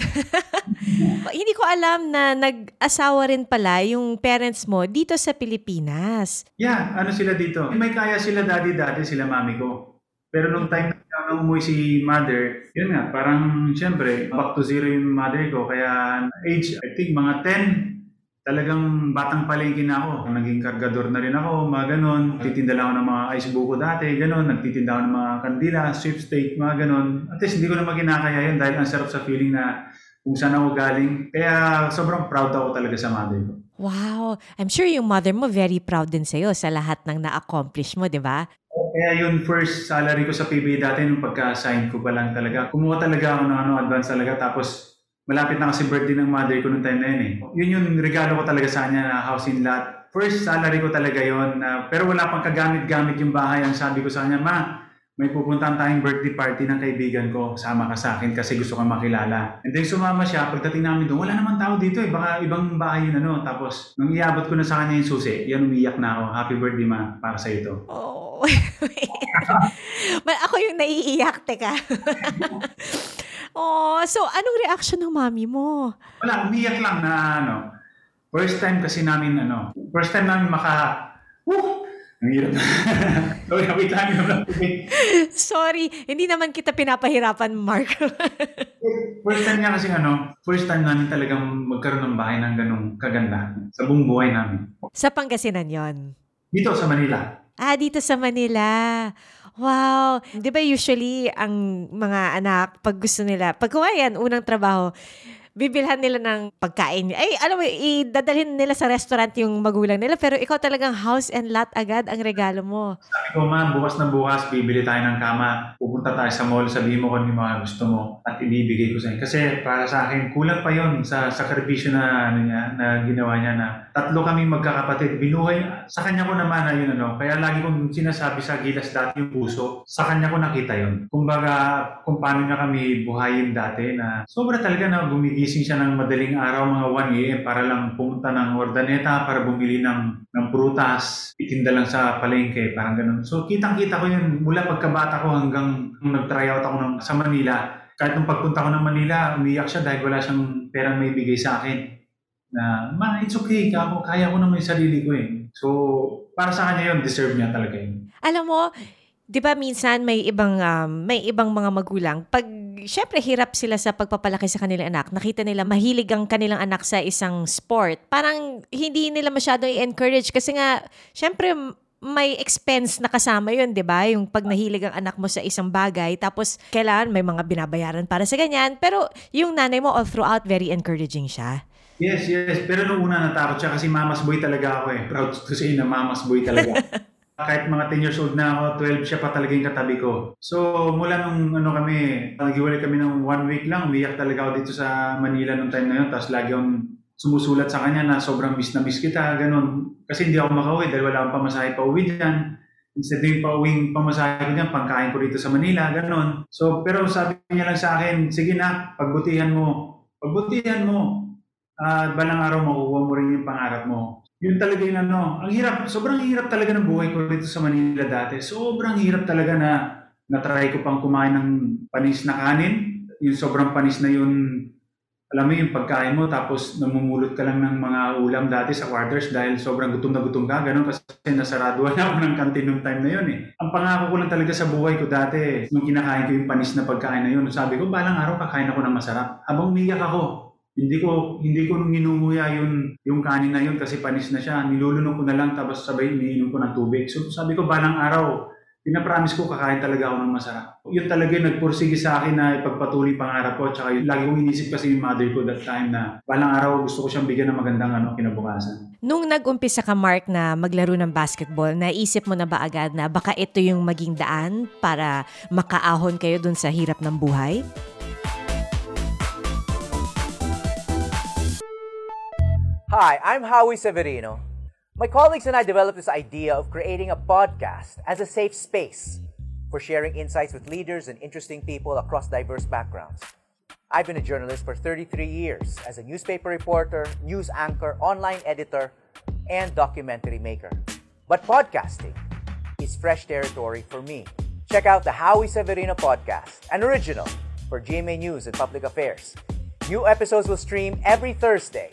<laughs> Hindi ko alam na nag-asawa rin pala yung parents mo dito sa Pilipinas. Yeah, ano sila dito? May kaya sila daddy dati, sila mami ko. Pero nung time na umuwi si mother, yun nga, parang siyempre, back to zero yung mother ko. Kaya age, I think mga 10, talagang batang palengke na ako. Naging kargador na rin ako, mga ganon. Nagtitinda lang ako ng mga ice buko dati, ganon. Nagtitinda ako ng mga kandila, sweepstake, mga ganon. At least hindi ko naman kinakaya yun dahil ang sarap sa feeling na kung saan ako galing. Kaya sobrang proud ako talaga sa mother ko. Wow. I'm sure yung mother mo very proud din sa'yo sa lahat ng na-accomplish mo, di ba? Kaya yung first salary ko sa PBA dati nung pagka-sign ko pa lang talaga. Kumuha talaga ako ng ano, advance talaga. Tapos malapit na kasi birthday ng mother ko nung time na yun eh. Yun yung regalo ko talaga sa kanya na house in lot. First salary ko talaga yon na pero wala pang kagamit-gamit yung bahay. Ang sabi ko sa kanya, ma, may pupuntahan tayong birthday party ng kaibigan ko. Sama ka sa akin kasi gusto kang makilala. And then sumama siya. Pagdating namin doon, wala naman tao dito eh. Baka ibang bahay yun ano. Tapos, nung iabot ko na sa kanya yung susi, yan umiyak na ako. Happy birthday ma, para sa ito. Oh, <laughs> ako yung naiiyak, teka. <laughs> Oh, so anong reaction ng mami mo? Wala, umiyak lang na ano. First time kasi namin ano, first time namin maka Woo! Ang hirap. <laughs> Sorry, wait lang. Sorry, hindi naman kita pinapahirapan, Mark. <laughs> first time niya kasi ano, first time namin talagang magkaroon ng bahay ng ganong kaganda sa buong buhay namin. Sa Pangasinan yon. Dito sa Manila. Ah, dito sa Manila. Wow! 'Di ba usually ang mga anak pag gusto nila, pag kumayan unang trabaho, bibilhan nila ng pagkain. Ay, alam mo, idadalhin nila sa restaurant yung magulang nila. Pero ikaw talagang house and lot agad ang regalo mo. Sabi ko, ma, bukas na bukas, bibili tayo ng kama. Pupunta tayo sa mall, sabihin mo kung ano yung mga gusto mo at ibibigay ko sa inyo. Kasi para sa akin, kulang pa yon sa sakripisyo na, ano niya, na ginawa niya na tatlo kami magkakapatid. Binuhay, sa kanya ko naman na yun ano. Kaya lagi kong sinasabi sa gilas dati yung puso, sa kanya ko nakita yun. Kumbaga, kung paano niya kami buhayin dati na sobra talaga na gumigil Gigising siya ng madaling araw mga 1 a.m. para lang pumunta ng Ordaneta para bumili ng, ng prutas, itinda lang sa palengke, parang ganun. So kitang-kita ko yun mula pagkabata ko hanggang nag-try out ako ng, sa Manila. Kahit nung pagpunta ko ng Manila, umiyak siya dahil wala siyang perang may bigay sa akin. Na, ma, it's okay, ako, kaya ko naman yung sarili ko eh. So, para sa kanya yun, deserve niya talaga yun. Alam mo, 'di ba minsan may ibang um, may ibang mga magulang pag syempre hirap sila sa pagpapalaki sa kanilang anak. Nakita nila mahilig ang kanilang anak sa isang sport. Parang hindi nila masyado i-encourage kasi nga syempre may expense na kasama yun, di ba? Yung pag nahilig ang anak mo sa isang bagay, tapos kailangan may mga binabayaran para sa ganyan. Pero yung nanay mo all throughout, very encouraging siya. Yes, yes. Pero nung una natakot siya kasi mamas boy talaga ako eh. Proud to say na mamas boy talaga. <laughs> kahit mga 10 years old na ako, 12 siya pa talaga yung katabi ko. So, mula nung ano kami, naghiwalay kami ng one week lang, umiyak talaga ako dito sa Manila nung time na yun. Tapos lagi akong sumusulat sa kanya na sobrang miss na miss kita, ganun. Kasi hindi ako makauwi dahil wala akong pamasahe pa uwi dyan. Instead yung pauwing pamasahe ko dyan, pangkain ko dito sa Manila, ganun. So, pero sabi niya lang sa akin, sige na, pagbutihan mo. Pagbutihan mo. At uh, balang araw makukuha mo rin yung pangarap mo yun talaga yung ano, ang hirap, sobrang hirap talaga ng buhay ko dito sa Manila dati. Sobrang hirap talaga na na-try ko pang kumain ng panis na kanin. Yung sobrang panis na yun, alam mo yung pagkain mo, tapos namumulot ka lang ng mga ulam dati sa quarters dahil sobrang gutom na gutom ka, ganun kasi nasarado na <laughs> ako ng kantin nung time na yun eh. Ang pangako ko lang talaga sa buhay ko dati, nung kinakain ko yung panis na pagkain na yun, sabi ko, balang araw kakain ako ng masarap. Habang umiyak ako, hindi ko hindi ko nung inunguya yung yung kanin na yun kasi panis na siya. Nilulunok ko na lang tapos sabay iniinom ko ng tubig. So sabi ko balang araw pinapromise ko kakain talaga ako ng masarap. Yun talaga yung nagpursige sa akin na ipagpatuloy pangarap ko. Tsaka yun, lagi kong inisip kasi yung mother ko that time na balang araw gusto ko siyang bigyan ng magandang ano, kinabukasan. Nung nag-umpisa ka, Mark, na maglaro ng basketball, naisip mo na ba agad na baka ito yung maging daan para makaahon kayo dun sa hirap ng buhay? Hi, I'm Howie Severino. My colleagues and I developed this idea of creating a podcast as a safe space for sharing insights with leaders and interesting people across diverse backgrounds. I've been a journalist for 33 years as a newspaper reporter, news anchor, online editor, and documentary maker. But podcasting is fresh territory for me. Check out the Howie Severino podcast, an original for GMA News and Public Affairs. New episodes will stream every Thursday.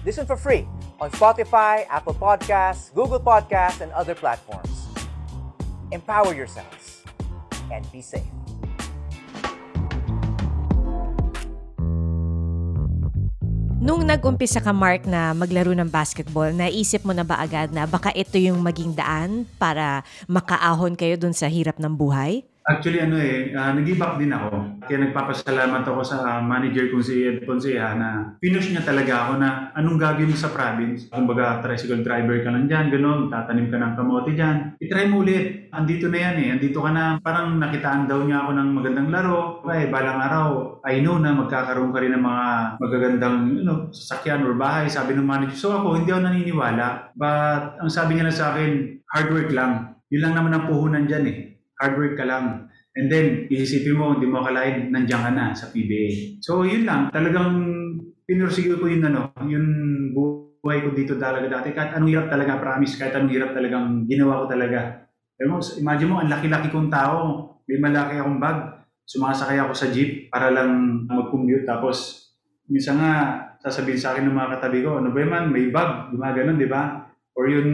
Listen for free on Spotify, Apple Podcasts, Google Podcasts, and other platforms. Empower yourselves and be safe. Nung nag-umpisa ka, Mark, na maglaro ng basketball, naisip mo na ba agad na baka ito yung maging daan para makaahon kayo dun sa hirap ng buhay? Actually, ano eh, uh, nag-give up din ako. Kaya nagpapasalamat ako sa manager kong si Ed Ponceja na pinush niya talaga ako na anong gagawin mo sa province. Kumbaga, tricycle driver ka lang dyan, gano'n, tatanim ka ng kamote dyan. I-try mo ulit. Andito na yan eh. Andito ka na. Parang nakitaan daw niya ako ng magandang laro. Okay, balang araw, I know na magkakaroon ka rin ng mga magagandang you know, sasakyan or bahay, sabi ng manager. So ako, hindi ako naniniwala. But ang sabi niya na sa akin, hard work lang. Yun lang naman ang puhunan dyan eh hard work ka lang. And then, iisipin mo, hindi mo akalain, nandiyan ka na sa PBA. So, yun lang. Talagang pinursige ko yun, ano, yung buhay ko dito talaga dati. Kahit anong hirap talaga, promise, kahit anong hirap talagang ginawa ko talaga. Pero imagine mo, ang laki-laki kong tao. May malaki akong bag. Sumasakay ako sa jeep para lang mag-commute. Tapos, minsan nga, sasabihin sa akin ng mga katabi ko, ano ba man, may bag, gumaganon, di ba? Or yung,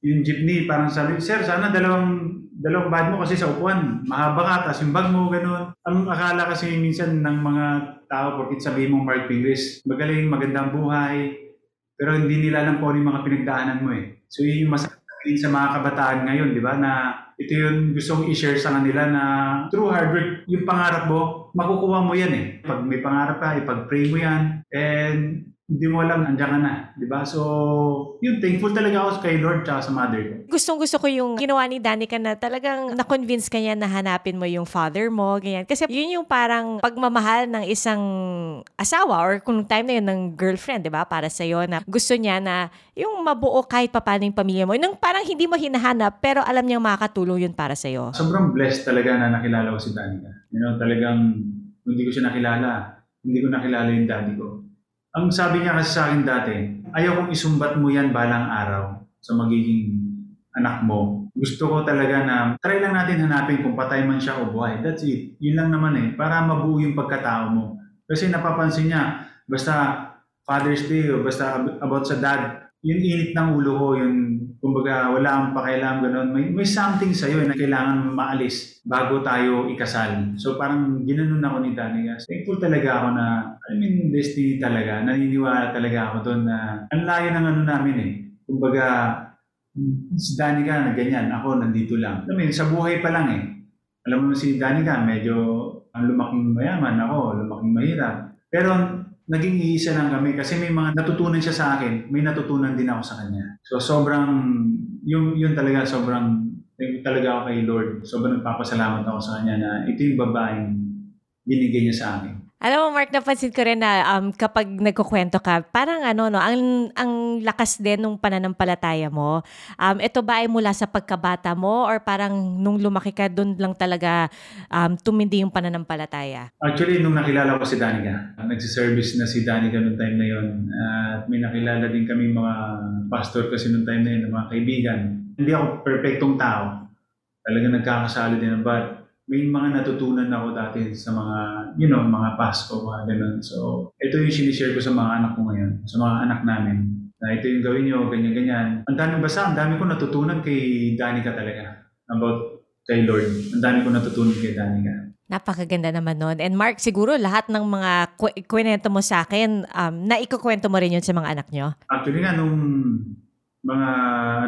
yung jeepney, parang sabi, Sir, sana dalawang dalawang bag mo kasi sa upuan, mahaba ka, tapos yung bag mo, ganun. Ang akala kasi minsan ng mga tao, porkit sabihin mo Mark Pingris, magaling, magandang buhay, pero hindi nila alam kung ano yung mga pinagdaanan mo eh. So yun yung masakit sa mga kabataan ngayon, di ba, na ito yung gusto kong i-share sa kanila na through hard work, yung pangarap mo, makukuha mo yan eh. Pag may pangarap ka, ipag-pray mo yan, and hindi mo alam, andyan ka na. Di ba? So, yun, thankful talaga ako kay Lord at sa mother ko. Gustong gusto ko yung ginawa ni Danica na talagang na-convince kanya na hanapin mo yung father mo, ganyan. Kasi yun yung parang pagmamahal ng isang asawa or kung time na yun ng girlfriend, di ba? Para sa'yo na gusto niya na yung mabuo kahit paano yung pamilya mo. Nung parang hindi mo hinahanap, pero alam niyang makakatulong yun para sa'yo. Sobrang blessed talaga na nakilala ko si Danica. You know, talagang hindi ko siya nakilala. Hindi ko nakilala yung daddy ko ang sabi niya kasi sa akin dati, ayaw kong isumbat mo yan balang araw sa magiging anak mo. Gusto ko talaga na try lang natin hanapin kung patay man siya o buhay. That's it. Yun lang naman eh. Para mabuo yung pagkatao mo. Kasi napapansin niya, basta Father's Day o basta about sa dad, yung init ng ulo ko, yung kumbaga wala akong pakialam ganun. May, may something sa'yo na kailangan maalis bago tayo ikasal. So parang ginanon ako ni Danica. Thankful talaga ako na, I mean, destiny talaga. Naniniwala talaga ako doon na ang layo ng ano namin eh. Kumbaga, si Danica na ganyan, ako nandito lang. I mean, sa buhay pa lang eh. Alam mo si Danica, medyo ang lumaking mayaman, ako lumaking mahirap. Pero naging iisa lang kami kasi may mga natutunan siya sa akin, may natutunan din ako sa kanya. So sobrang, yung, yun talaga sobrang, talaga ako kay Lord. Sobrang nagpapasalamat ako sa kanya na ito yung babaeng binigay niya sa akin. Alam mo, Mark, napansin ko rin na um, kapag nagkukwento ka, parang ano, no, ang, ang lakas din ng pananampalataya mo. Um, ito ba ay mula sa pagkabata mo or parang nung lumaki ka, doon lang talaga um, tumindi yung pananampalataya? Actually, nung nakilala ko si Danica, nagsiservice na si Danica noong time na yon at may nakilala din kami mga pastor kasi noong time na yun, mga kaibigan. Hindi ako perfectong tao. Talaga nagkakasali din ng but may mga natutunan ako dati sa mga, you know, mga Pasko, mga ganun. So, ito yung sinishare ko sa mga anak ko ngayon, sa mga anak namin. Na ito yung gawin nyo, ganyan-ganyan. Ang dami basta, ang dami ko natutunan kay Danica talaga. About kay Lord. Ang dami ko natutunan kay Danica. Napakaganda naman nun. And Mark, siguro lahat ng mga kwento mo sa akin, um, naikukwento mo rin yun sa mga anak nyo? Actually nga, nung mga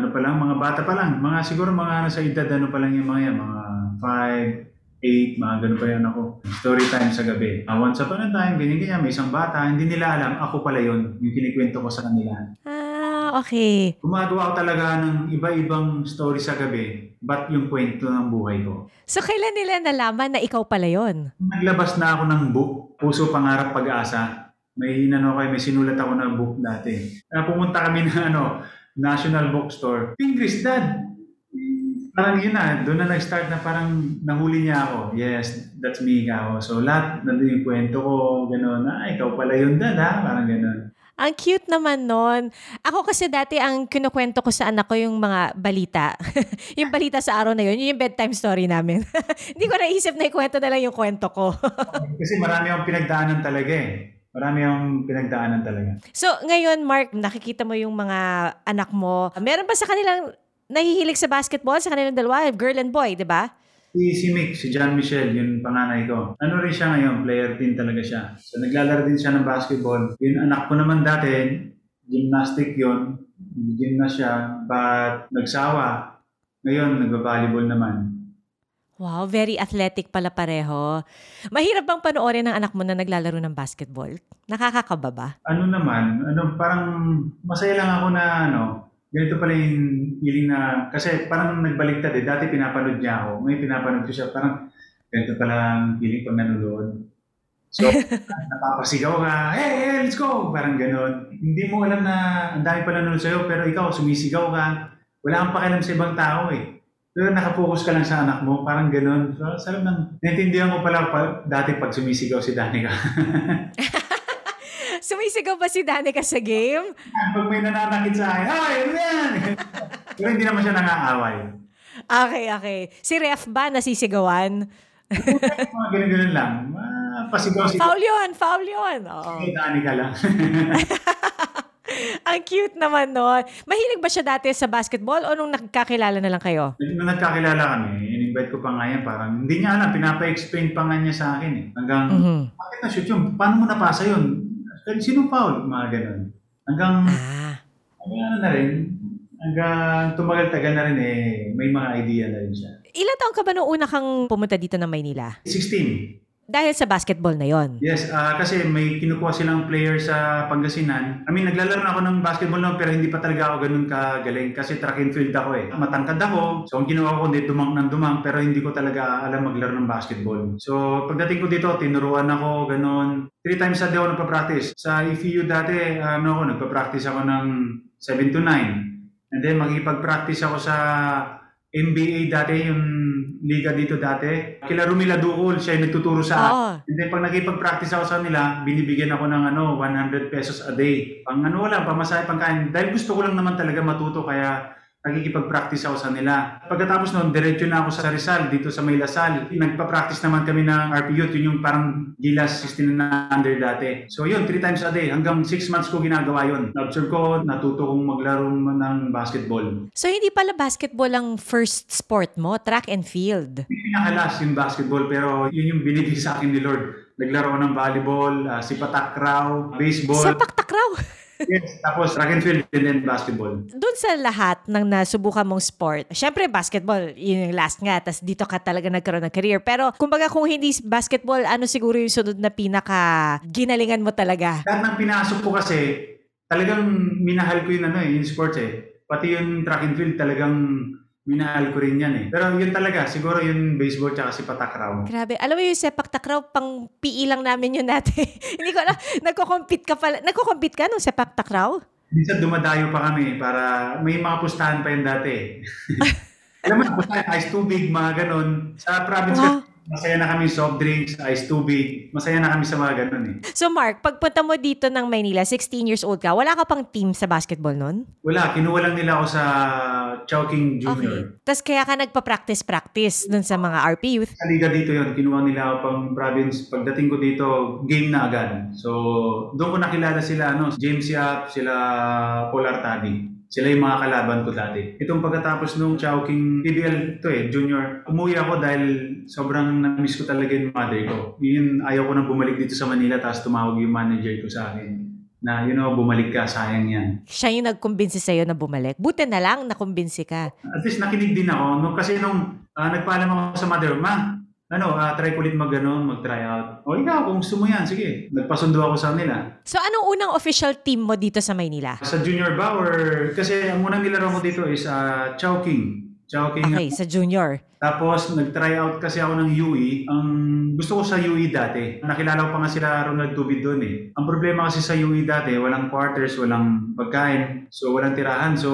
ano pa lang, mga bata pa lang. Mga siguro mga nasa edad ano pa lang yung mga yan, mga 5, 8, mga ganun pa yan ako. Story time sa gabi. Uh, once upon a time, ganyan-ganyan, may isang bata, hindi nila alam, ako pala yon yung kinikwento ko sa kanila. Ah, okay. Gumagawa ko talaga ng iba-ibang story sa gabi, ba't yung kwento ng buhay ko. So, kailan nila nalaman na ikaw pala yon? Naglabas na ako ng book, Puso, Pangarap, Pag-asa. May inano kayo, may sinulat ako ng book dati. Uh, pumunta kami ng ano, National Bookstore. Pingris, Dad! Parang yun na, doon na nag-start na parang nahuli niya ako. Yes, that's me ako. So lahat, nandun yung kwento ko, gano'n. Ah, ikaw pala yun, Dad, ha? Parang gano'n. Ang cute naman nun. Ako kasi dati ang kinukwento ko sa anak ko yung mga balita. <laughs> yung balita sa araw na yun, yun yung bedtime story namin. <laughs> Hindi ko naisip na ikwento na lang yung kwento ko. <laughs> kasi marami akong pinagdaanan talaga eh. Marami akong pinagdaanan talaga. So, ngayon, Mark, nakikita mo yung mga anak mo. Meron ba sa kanilang nahihilig sa basketball sa kanilang dalawa? Girl and boy, di ba? Si, si Mick, si John Michel, yung panganay ko. Ano rin siya ngayon, player din talaga siya. So naglalaro din siya ng basketball. Yung anak ko naman dati, gymnastic yon Gym na siya, but nagsawa. Ngayon, nagba-volleyball naman. Wow, very athletic pala pareho. Mahirap bang panoorin ng anak mo na naglalaro ng basketball? Nakakakaba ba? Ano naman, ano, parang masaya lang ako na ano, ganito pala yung feeling na, kasi parang nagbaliktad eh. Dati pinapanood niya ako. Ngayon pinapanood ko siya. Parang ganito pala ang feeling pag nanonood. So, <laughs> napapasigaw ka, hey, hey, let's go! Parang ganon. Hindi mo alam na ang dami pala nanonood sa'yo, pero ikaw, sumisigaw ka. Wala kang pakialam sa ibang tao eh. Pero nakafocus ka lang sa anak mo, parang ganon. So, sarap ng, naintindihan ko pala pa, dati pag sumisigaw si Danica. <laughs> Sumisigaw ba si Danica sa game? <laughs> pag may nananakit sa akin, ay, ano yan? <laughs> Pero hindi naman siya nangaaway. Okay, okay. Si Ref ba nasisigawan? Mga <laughs> ganun-ganun lang. Ah, pasigaw si Foul yun, foul yun. Oo. Hey, Danica lang. Ang cute naman nun. Mahilig ba siya dati sa basketball o nung nagkakilala na lang kayo? Nung nagkakilala kami, in-invite ko pa nga yan, parang hindi niya alam, pinapa-explain pa nga niya sa akin eh. Hanggang, Mhm. bakit na-shoot yun? Paano mo napasa yun? Sino foul? Mga ganun. Hanggang, Ah. hanggang ano na rin, hanggang tumagal-tagal na rin eh, may mga idea na rin siya. Ilan taon ka ba nung una kang pumunta dito ng Maynila? 16. Dahil sa basketball na yon. Yes, ah, kasi may kinukuha silang player sa Pangasinan. I mean, naglalaro na ako ng basketball noon pero hindi pa talaga ako ganun kagaling kasi track and field ako eh. Matangkad ako. So, ang ginawa ko, hindi dumang ng dumang pero hindi ko talaga alam maglaro ng basketball. So, pagdating ko dito, tinuruan ako, ganun. Three times a day ako nagpa-practice. Sa EFU dati, ano ako, nagpa-practice ako ng 7 to 9. And then, makikipag-practice ako sa NBA dati, yung liga dito dati. Kila Rumila Ducol, siya yung nagtuturo sa Oo. And then pag nakipag-practice ako sa kanila, binibigyan ako ng ano, 100 pesos a day. Pang ano lang, pamasahe, pangkain. Dahil gusto ko lang naman talaga matuto, kaya nakikipag-practice ako sa nila. Pagkatapos noon, diretso na ako sa Rizal, dito sa May Lasal. Nagpa-practice naman kami ng RPU, yun yung parang Gilas 16 na under dati. So yun, 3 times a day. Hanggang 6 months ko ginagawa yun. Na-observe ko, natuto kong maglaro ng basketball. So, hindi pala basketball ang first sport mo, track and field. Pinakalas yung basketball, pero yun yung binigay sa akin ni Lord. Naglaro ng volleyball, uh, sipatakraw, baseball. Sepak takraw. <laughs> Yes, tapos track and field and then basketball. Doon sa lahat ng nasubukan mong sport, syempre basketball, yun yung last nga, tas dito ka talaga nagkaroon ng career. Pero kumbaga kung hindi basketball, ano siguro yung sunod na pinaka ginalingan mo talaga? Lahat ng pinasok ko kasi, talagang minahal ko yun ano eh, yung sports eh. Pati yung track and field talagang minahal ko rin yan eh. Pero yun talaga, siguro yung baseball tsaka si Patakraw. Grabe. Alam mo yung sepak takraw, pang PE lang namin yun dati. <laughs> hindi ko alam, nagko-compete ka pala. Nagko-compete ka nung sepak takraw? Minsan dumadayo pa kami para may mga pustahan pa yun dati. <laughs> Alam mo, pustahan, ice tubig, mga ganon. Sa province Wow. Masaya na kami soft drinks, ice tubig. Masaya na kami sa mga ganon eh. So Mark, pagpunta mo dito ng Maynila, 16 years old ka, wala ka pang team sa basketball nun? Wala, kinuha lang nila ako sa Chowking Junior. Okay. Tapos kaya ka nagpa-practice-practice dun sa mga RP youth. Sa liga dito yon kinuha nila ako pang province. Pagdating ko dito, game na agad. So, doon ko nakilala sila, ano, James Yap, sila Paul Artadi. Sila yung mga kalaban ko dati. Itong pagkatapos nung Chowking PBL to eh, junior, umuwi ako dahil sobrang na-miss ko talaga yung mother ko. Yun, ayaw ko nang bumalik dito sa Manila tapos tumawag yung manager ko sa akin. na, you know, bumalik ka, sayang yan. Siya yung nagkumbinsi sa'yo na bumalik. Buti na lang nakumbinsi ka. At least nakinig din ako. No, kasi nung uh, nagpaalam ako sa mother, ma, ano, uh, try ko ulit mag, ano, mag-try out. O ikaw, kung gusto mo yan, sige. Nagpasundo ako sa nila. So, anong unang official team mo dito sa Maynila? Sa junior ba or, kasi ang unang nilaro ko dito is uh, Chowking. Chowking. Okay, sa junior. Tapos, nag-try out kasi ako ng UE. Ang gusto ko sa UE dati, nakilala ko pa nga sila Ronald Tubid doon eh. Ang problema kasi sa UE dati, walang quarters, walang pagkain, so walang tirahan. So,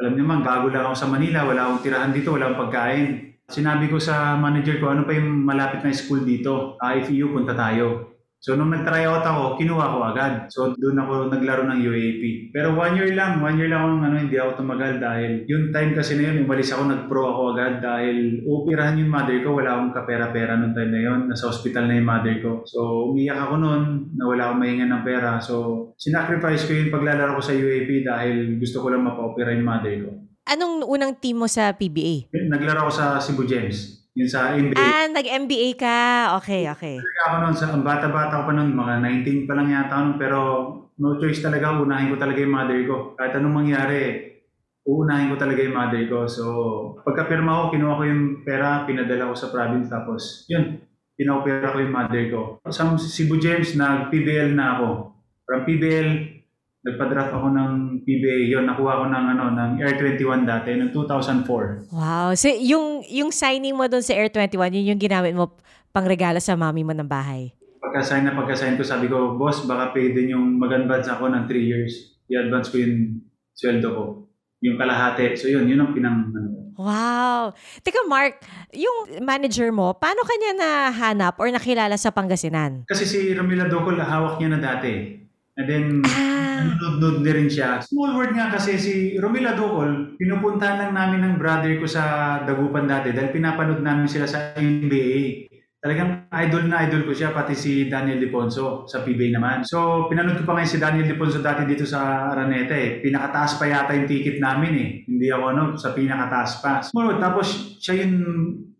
alam niyo man, gago lang ako sa Manila, wala akong tirahan dito, wala akong pagkain. Sinabi ko sa manager ko, ano pa yung malapit na school dito? Uh, if you, punta tayo. So, nung nag-try out ako, kinuha ko agad. So, doon ako naglaro ng UAP. Pero one year lang, one year lang akong ano, hindi ako tumagal dahil yung time kasi na yun, umalis ako, nag-pro ako agad dahil upirahan yung mother ko, wala akong kapera-pera nung time na yun. Nasa hospital na yung mother ko. So, umiyak ako noon na wala akong mahinga ng pera. So, sinacrifice ko yung paglalaro ko sa UAP dahil gusto ko lang mapa-opera yung mother ko. Anong unang team mo sa PBA? Naglaro ako sa Cebu Gems. Yun sa NBA. Ah, nag-MBA ka. Okay, okay. Ako noon, sa, ang bata-bata ko pa noon, mga 19 pa lang yata noon, pero no choice talaga, unahin ko talaga yung mother ko. Kahit anong mangyari, uunahin ko talaga yung mother ko. So, pagka-pirma ko, kinuha ko yung pera, pinadala ko sa province, tapos yun, pinaopera ko yung mother ko. Sa Cebu James, nag-PBL na ako. From PBL, nagpa-draft ako ng PBA. Yun, nakuha ko ng, ano, ng Air 21 dati, noong 2004. Wow. So, yung, yung signing mo doon sa Air 21, yun yung ginamit mo pang regalo sa mami mo ng bahay? Pagka-sign na pagka-sign ko, sabi ko, boss, baka pwede yung mag-advance ako ng 3 years. I-advance ko yung sweldo ko. Yung kalahati. So yun, yun ang pinang... Ano. Wow. Teka Mark, yung manager mo, paano kanya nahanap or nakilala sa Pangasinan? Kasi si Romila Docol, hawak niya na dati. And then, Ah. Nanonood na rin siya. Small world nga kasi si Romila Docol, pinupuntahan lang namin ng brother ko sa Dagupan dati dahil pinapanood namin sila sa NBA. Talagang idol na idol ko siya, pati si Daniel Deponso sa PBA naman. So, pinanood ko pa ngayon si Daniel Deponso dati dito sa Araneta eh. Pinakataas pa yata yung ticket namin eh. Hindi ako ano, sa pinakataas pa. Small. Tapos, siya yung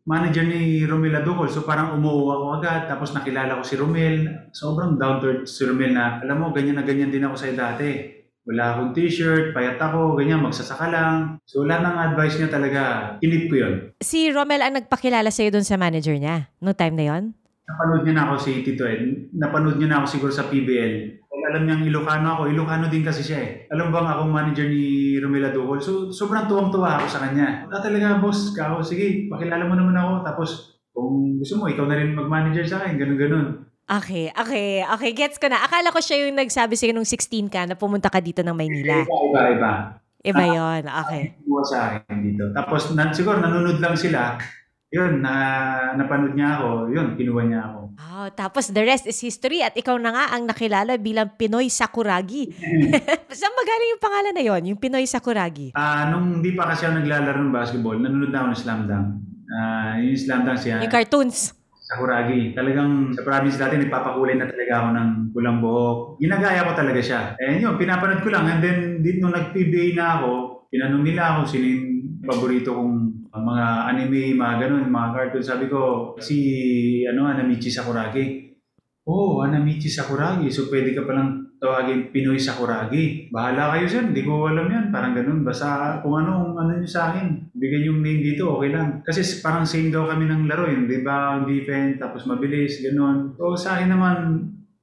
manager ni Romel Adukol. So parang umuwi ako agad. Tapos nakilala ko si Romel. Sobrang down to si Romel na, alam mo, ganyan na ganyan din ako sa'yo dati. Wala akong t-shirt, payat ako, ganyan, magsasaka lang. So lahat ng advice niya talaga, inip ko yun. Si Romel ang nagpakilala sa'yo doon sa manager niya, no time na yon? Napanood niya na ako si Tito Ed. Napanood niya na ako siguro sa PBL. Kung alam niyang Ilocano ako, Ilocano din kasi siya eh. Alam bang akong manager ni Romela Duhol? So, sobrang tuwang-tuwa ako sa kanya. Ah, talaga, boss, kao, sige, pakilala mo naman ako. Tapos, kung gusto mo, ikaw na rin mag-manager sa akin, ganun-ganun. Okay, okay, okay, gets ko na. Akala ko siya yung nagsabi sa'yo nung 16 ka na pumunta ka dito ng Maynila. Iba, iba, iba. Iba yon okay. Iba sa akin dito. Tapos, na, siguro, nanonood lang sila. Yun, na, napanood niya ako. Yun, kinuha niya ako. Oh, tapos the rest is history at ikaw na nga ang nakilala bilang Pinoy Sakuragi. <laughs> Saan magaling yung pangalan na yon, yung Pinoy Sakuragi? Ah, nung di pa kasi ako naglalaro ng basketball, nanonood na ako ng slam dunk. Ah, yung slam dunk siya. Yung cartoons. Sakuragi. Talagang sa province dati, nagpapakulay na talaga ako ng kulang buhok. Ginagaya ko talaga siya. Eh yun, pinapanood ko lang. And then, dito nung nag-PBA na ako, pinanong nila ako sino yung paborito kong mga anime, mga ganun, mga cartoon. Sabi ko, si, ano, Anamichi Sakuragi. Oh, Anamichi Sakuragi. So, pwede ka palang tawagin Pinoy Sakuragi. Bahala kayo sir, hindi ko alam yan. Parang ganun. Basta kung ano, ano nyo sa akin. Bigyan yung name dito, okay lang. Kasi parang same daw kami ng laro yun. Di ba? Defense, tapos mabilis, ganun. So, sa akin naman,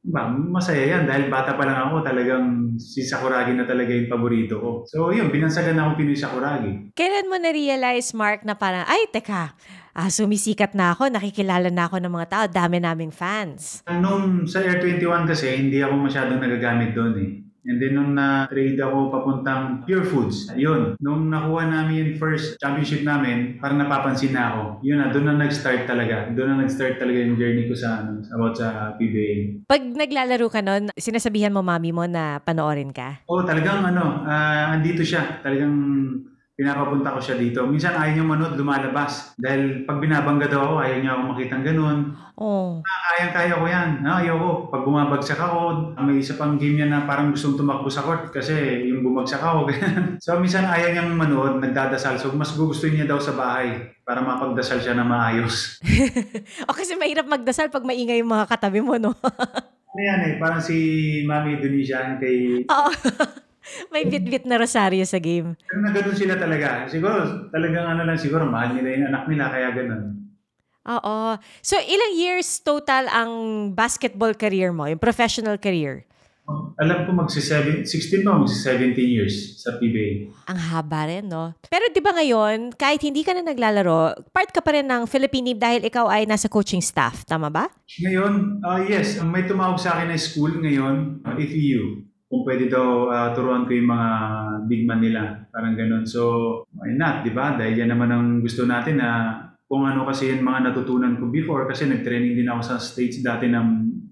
ba, masaya yan dahil bata pa lang ako talagang si Sakuragi na talaga yung paborito ko. So yun, binansagan ako Pinoy Sakuragi. Kailan mo na-realize, Mark, na parang, ay, teka, ah, sumisikat na ako, nakikilala na ako ng mga tao, dami naming fans. Nung sa Air 21 kasi, hindi ako masyadong nagagamit doon eh. And then nung na-trade ako papuntang Pure Foods, yun. Nung nakuha namin yung first championship namin, parang napapansin na ako. Yun na, doon na nag-start talaga. Doon na nag-start talaga yung journey ko sa, ano, about sa PBA. Pag naglalaro ka nun, sinasabihan mo mami mo na panoorin ka? Oo, talagang ano, ah, andito siya. Talagang pinapapunta ko siya dito. Minsan ayaw niya manood, lumalabas. Dahil pag binabangga daw ako, ayaw niya ako makitang ganun. Oh. Kayang-kaya ko yan. No, ayaw ko. Pag bumabagsak ako, may isa pang game yan na parang gustong tumakbo sa court kasi yung bumagsak ako. <laughs> so minsan ayaw niyang manood, nagdadasal. So mas gugustuhin niya daw sa bahay para mapagdasal siya na maayos. <laughs> o kasi mahirap magdasal pag maingay yung mga katabi mo, no? Ano yan eh, parang si Mami Indonesia kay... Oo. May bit-bit na rosaryo sa game. Pero na ganun sila talaga. Siguro, talagang ano lang siguro, mahal nila yung anak nila, kaya ganun. Oo. So, ilang years total ang basketball career mo, yung professional career? Alam ko magsi-16 pa, magsi-17 years sa PBA. Ang haba rin, no? Pero di ba ngayon, kahit hindi ka na naglalaro, part ka pa rin ng Philippine team dahil ikaw ay nasa coaching staff. Tama ba? Ngayon, ah yes, may tumawag sa akin na school ngayon, uh, FEU. Kung pwede daw ah, turuan ko yung mga big man nila. Parang ganun. So, why not, di ba? Dahil yan naman ang gusto natin na kung ano kasi yung mga natutunan ko before kasi nag-training din ako sa States dati ng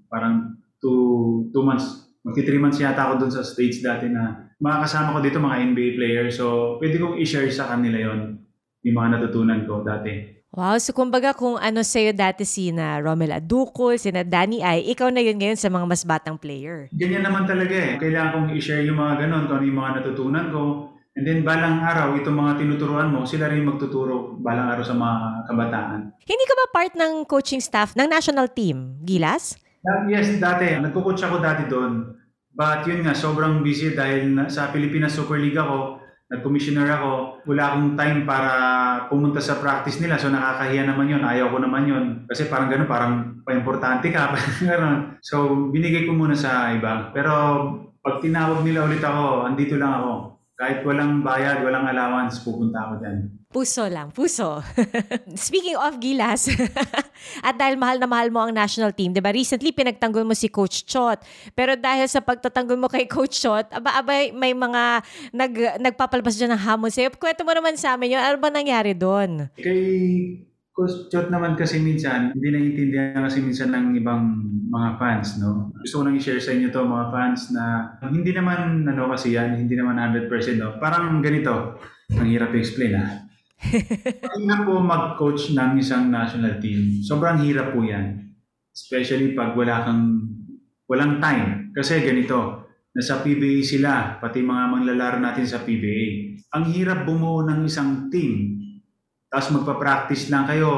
parang two, two months Magti 3 months yata ako dun sa States dati na makakasama ko dito mga NBA players. So, pwede kong i-share sa kanila yon yung mga natutunan ko dati. Wow, so kumbaga kung ano sa'yo dati si na Romel Aducol, si na Danny Ay, ikaw na yun ngayon sa mga mas batang player. Ganyan naman talaga eh. Kailangan kong i-share yung mga ganun, kung ano yung mga natutunan ko. And then balang araw, itong mga tinuturuan mo, sila rin magtuturo balang araw sa mga kabataan. Hindi ka ba part ng coaching staff ng national team, Gilas? Uh, yes, dati. Nagko-coach ako dati doon. But yun nga, sobrang busy dahil sa Pilipinas Super League ako, nag-commissioner ako, wala akong time para pumunta sa practice nila. So nakakahiya naman yun, ayaw ko naman yun. Kasi parang gano'n, parang pa-importante ka. <laughs> parang so binigay ko muna sa iba. Pero pag tinawag nila ulit ako, andito lang ako. Kahit walang bayad, walang allowance, pupunta ako dyan. Puso lang, puso. <laughs> Speaking of Gilas, <laughs> at dahil mahal na mahal mo ang national team, di ba? Recently, pinagtanggol mo si Coach Chot. Pero dahil sa pagtatanggol mo kay Coach Chot, aba, aba may mga nag, nagpapalabas dyan ng hamon sa'yo. Kwento mo naman sa amin yun. Ano ba nangyari doon? Kay Coach Chot naman kasi minsan, hindi naiintindihan kasi minsan ng ibang mga fans, no? Gusto ko lang i-share sa inyo to mga fans na hindi naman, ano kasi yan, hindi naman 100%, no? Parang ganito, ang hirap i-explain, ha? Mahirap po mag-coach ng isang national team. Sobrang hirap po yan. Especially pag wala kang, walang time. Kasi ganito, nasa PBA sila, pati mga manlalaro natin sa PBA. Ang hirap bumuo ng isang team. Tapos magpa-practice lang kayo,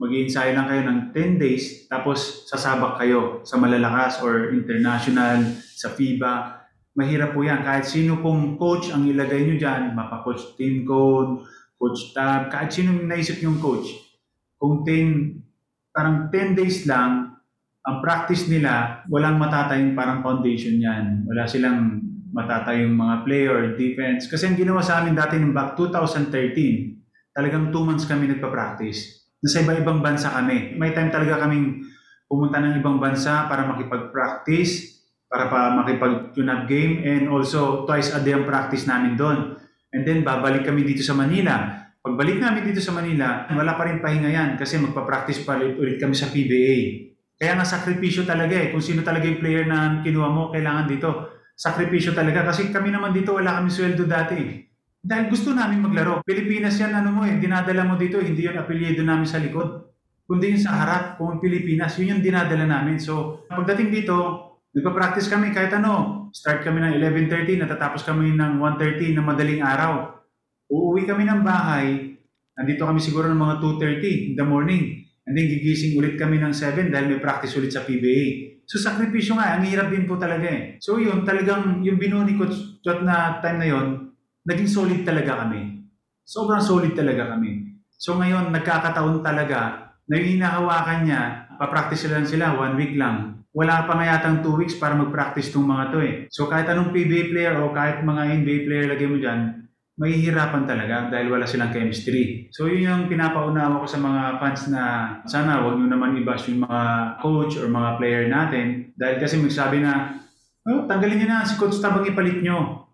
mag ensayo lang kayo ng 10 days, tapos sasabak kayo sa malalakas or international, sa FIBA. Mahirap po yan. Kahit sino pong coach ang ilagay nyo dyan, mapa-coach team code, coach tab, kahit sino naisip yung coach. Kung 10, parang 10 days lang, ang practice nila, walang matatayong parang foundation yan. Wala silang matatayong mga player, defense. Kasi ang ginawa sa amin dati ng back 2013, talagang 2 months kami nagpa-practice. Nasa iba-ibang bansa kami. May time talaga kaming pumunta ng ibang bansa para makipag-practice, para pa makipag-tune-up game, and also twice a day ang practice namin doon. And then babalik kami dito sa Manila. Pagbalik namin dito sa Manila, wala pa rin pahinga yan kasi magpa-practice pa ulit, kami sa PBA. Kaya nga sakripisyo talaga eh. Kung sino talaga yung player na kinuha mo, kailangan dito. Sakripisyo talaga. Kasi kami naman dito, wala kami sweldo dati. Dahil gusto namin maglaro. Pilipinas yan, ano mo eh, dinadala mo dito, hindi yun apelyido namin sa likod. Kundi yung sa harap, kung Pilipinas, yun yung dinadala namin. So, pagdating dito, nagpa-practice kami kahit ano. Start kami ng 11.30, natatapos kami ng 1.30 na madaling araw. Uuwi kami ng bahay, nandito kami siguro ng mga 2.30 in the morning. And then gigising ulit kami ng 7 dahil may practice ulit sa PBA. So sakripisyo nga, ang hirap din po talaga eh. So yun, talagang yung binuo ni Coach Jot na time na yon naging solid talaga kami. Sobrang solid talaga kami. So ngayon, nagkakataon talaga na yung hinahawakan niya, papractice lang sila, one week lang. Wala pa nga yatang two weeks para mag-practice tong mga to eh. So kahit anong PBA player o kahit mga NBA player lagay mo dyan, mahihirapan talaga dahil wala silang chemistry. So yun yung pinapaunawa ko sa mga fans na sana wag nyo naman i-bash yung mga coach or mga player natin dahil kasi magsabi na, oh, tanggalin nyo na si Coach Tab ang ipalit nyo.